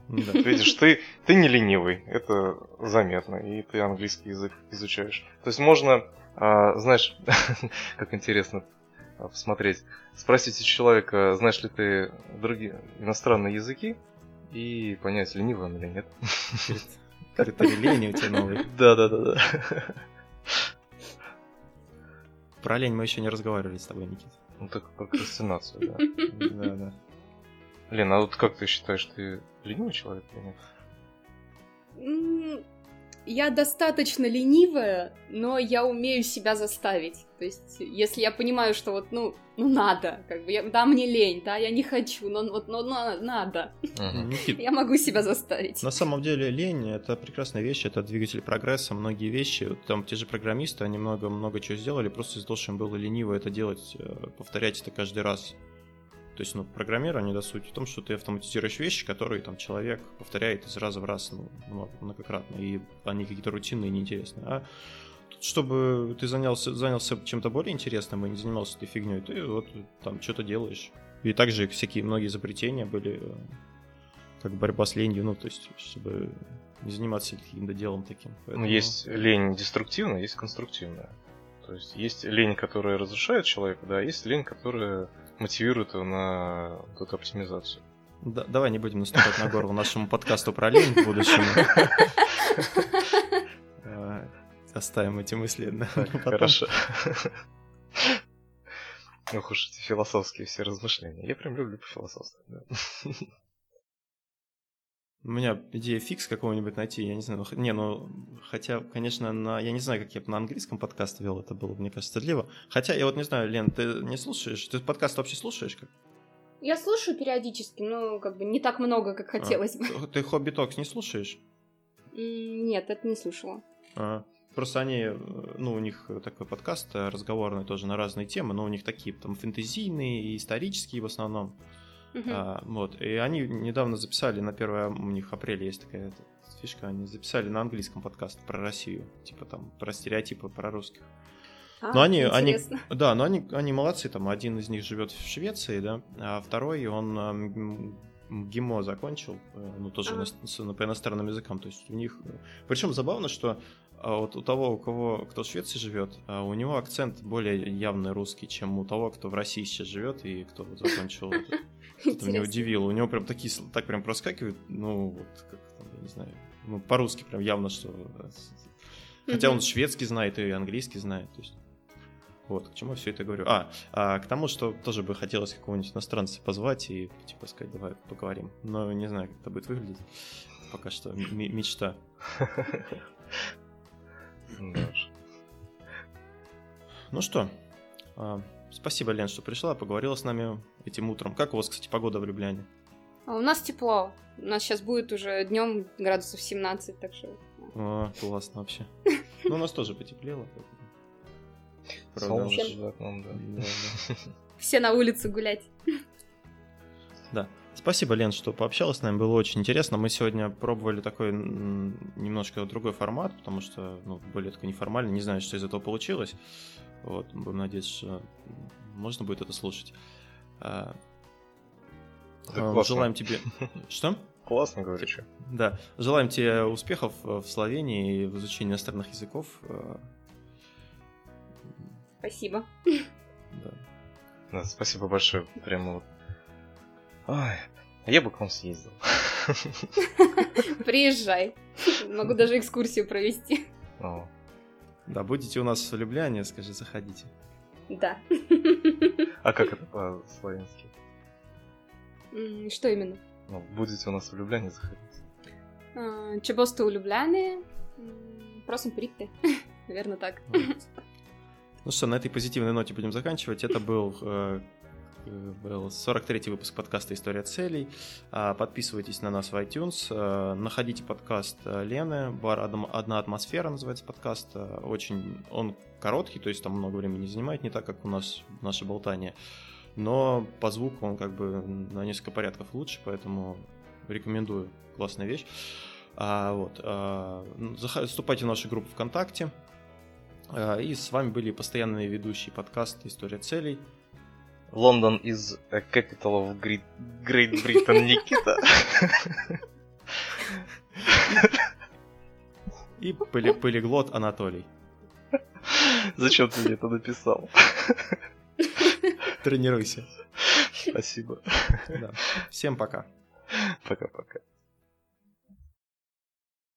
Да, видишь, ты, ты не ленивый, это заметно, и ты английский язык изучаешь. То есть можно, а, знаешь, как интересно посмотреть, спросить у человека, знаешь ли ты другие иностранные языки, и понять, ленивый он или нет. Критерий лени у тебя новый. Да-да-да. Про лень мы еще не разговаривали с тобой, Никита. Ну, так прокрастинацию, да. Да-да. Лена, а вот как ты считаешь, ты ленивый человек или нет? Я достаточно ленивая, но я умею себя заставить. То есть, если я понимаю, что вот, ну, ну надо, как бы, я, да, мне лень, да, я не хочу, но вот, но, но надо. Uh-huh. я могу себя заставить. На самом деле лень это прекрасная вещь, это двигатель прогресса. Многие вещи, вот, там те же программисты, они много-много чего сделали, просто из-за того, что им было лениво это делать, э, повторять это каждый раз. То есть, ну, программирование, да, суть в том, что ты автоматизируешь вещи, которые там человек повторяет из раза в раз, ну, много, многократно, и они какие-то рутинные и неинтересные. А чтобы ты занялся, занялся чем-то более интересным и не занимался этой фигней, ты вот там что-то делаешь. И также всякие многие изобретения были э, как борьба с ленью, ну, то есть, чтобы не заниматься каким-то делом таким. Ну, Поэтому... есть лень деструктивная, есть конструктивная. То есть есть лень, которая разрушает человека, да, а есть лень, которая мотивирует его на вот эту оптимизацию. Да, давай не будем наступать на горло нашему подкасту про лень в будущем. Оставим эти мысли. на- хорошо. Ох уж эти философские все размышления. Я прям люблю пофилософствовать. да. У меня идея фикс какого-нибудь найти, я не знаю, ну, не, ну, хотя, конечно, на, я не знаю, как я бы на английском подкаст вел, это было, бы, мне кажется, стыдливо. Хотя, я вот не знаю, Лен, ты не слушаешь, ты подкаст вообще слушаешь? Как? Я слушаю периодически, но как бы не так много, как хотелось бы. А, Ты Хобби Токс не слушаешь? Нет, это не слушала. А, Просто они, э, ну, у них такой подкаст э, разговорный тоже на разные темы, но у них такие там фэнтезийные и исторические в основном. Мгм. А, вот. И они недавно записали, на 1 у них апреля есть такая эта фишка, они записали на английском подкаст про Россию, типа там про стереотипы про русских. А, Но они, они, интересно. да, но они, они молодцы, там один из них живет в Швеции, да, а второй он м, ГИМО закончил, э, ну тоже ино- с- по иностранным языкам, то есть у них, причем забавно, что а, вот у того, у кого, кто в Швеции живет, а, у него акцент более явный русский, чем у того, кто в России сейчас живет и кто вот закончил. Это меня удивило. У него прям такие, так прям проскакивают, ну вот, как там, я не знаю, ну по-русски прям явно, что... э, Хотя он шведский знает и английский знает, то есть... Вот, к чему все это говорю. А, а, к тому, что тоже бы хотелось какого-нибудь иностранца позвать и, типа, сказать, давай поговорим. Но не знаю, как это будет выглядеть. Пока что мечта. Ну что, а, спасибо, Лен, что пришла, поговорила с нами этим утром. Как у вас, кстати, погода в Любляне? А У нас тепло. У нас сейчас будет уже днем градусов 17, так что... О, классно вообще. Ну, у нас тоже потеплело. Всем- за окном, да. Все на улицу гулять. Да. Спасибо, Лен, что пообщалась с нами, было очень интересно. Мы сегодня пробовали такой немножко другой формат, потому что ну, более такой неформальный, не знаю, что из этого получилось. Вот, будем надеяться, что можно будет это слушать. А, Да а, классно. Желаем тебе... Что? Классно, говорю, что. Да. Желаем тебе успехов в Словении и в изучении иностранных языков. Э, Спасибо. Да. Да, спасибо большое. Прямо вот. Ой, а я бы к вам съездил. Приезжай. Могу даже экскурсию провести. О, да, будете у нас в Любляне, скажи, заходите. Да. А как это по-славянски? Что именно? Ну, будете у нас в Любляне заходить. А, Чего сте улюбляни? М, Просим, прийти. Наверное, так. Ну что, на этой позитивной ноте будем заканчивать. Это был, э, был 43-й выпуск подкаста «История целей». А, Подписывайтесь на нас в iTunes. э, Находите подкаст э, Лены. «Бар Одна атмосфера» называется подкаст. Очень он короткий, то есть там много времени не занимает, не так, как у нас наше болтание. Но по звуку он как бы на несколько порядков лучше, поэтому рекомендую. Классная вещь. А, вот, а, ну, вступайте в нашу группу ВКонтакте. А, И с вами были постоянные ведущие подкаста «История целей». Лондон из Capital of Great, Great Britain Никита. И поли- полиглот Анатолий. Зачем ты мне это написал? Тренируйся. Спасибо. Да. Всем пока. Пока-пока.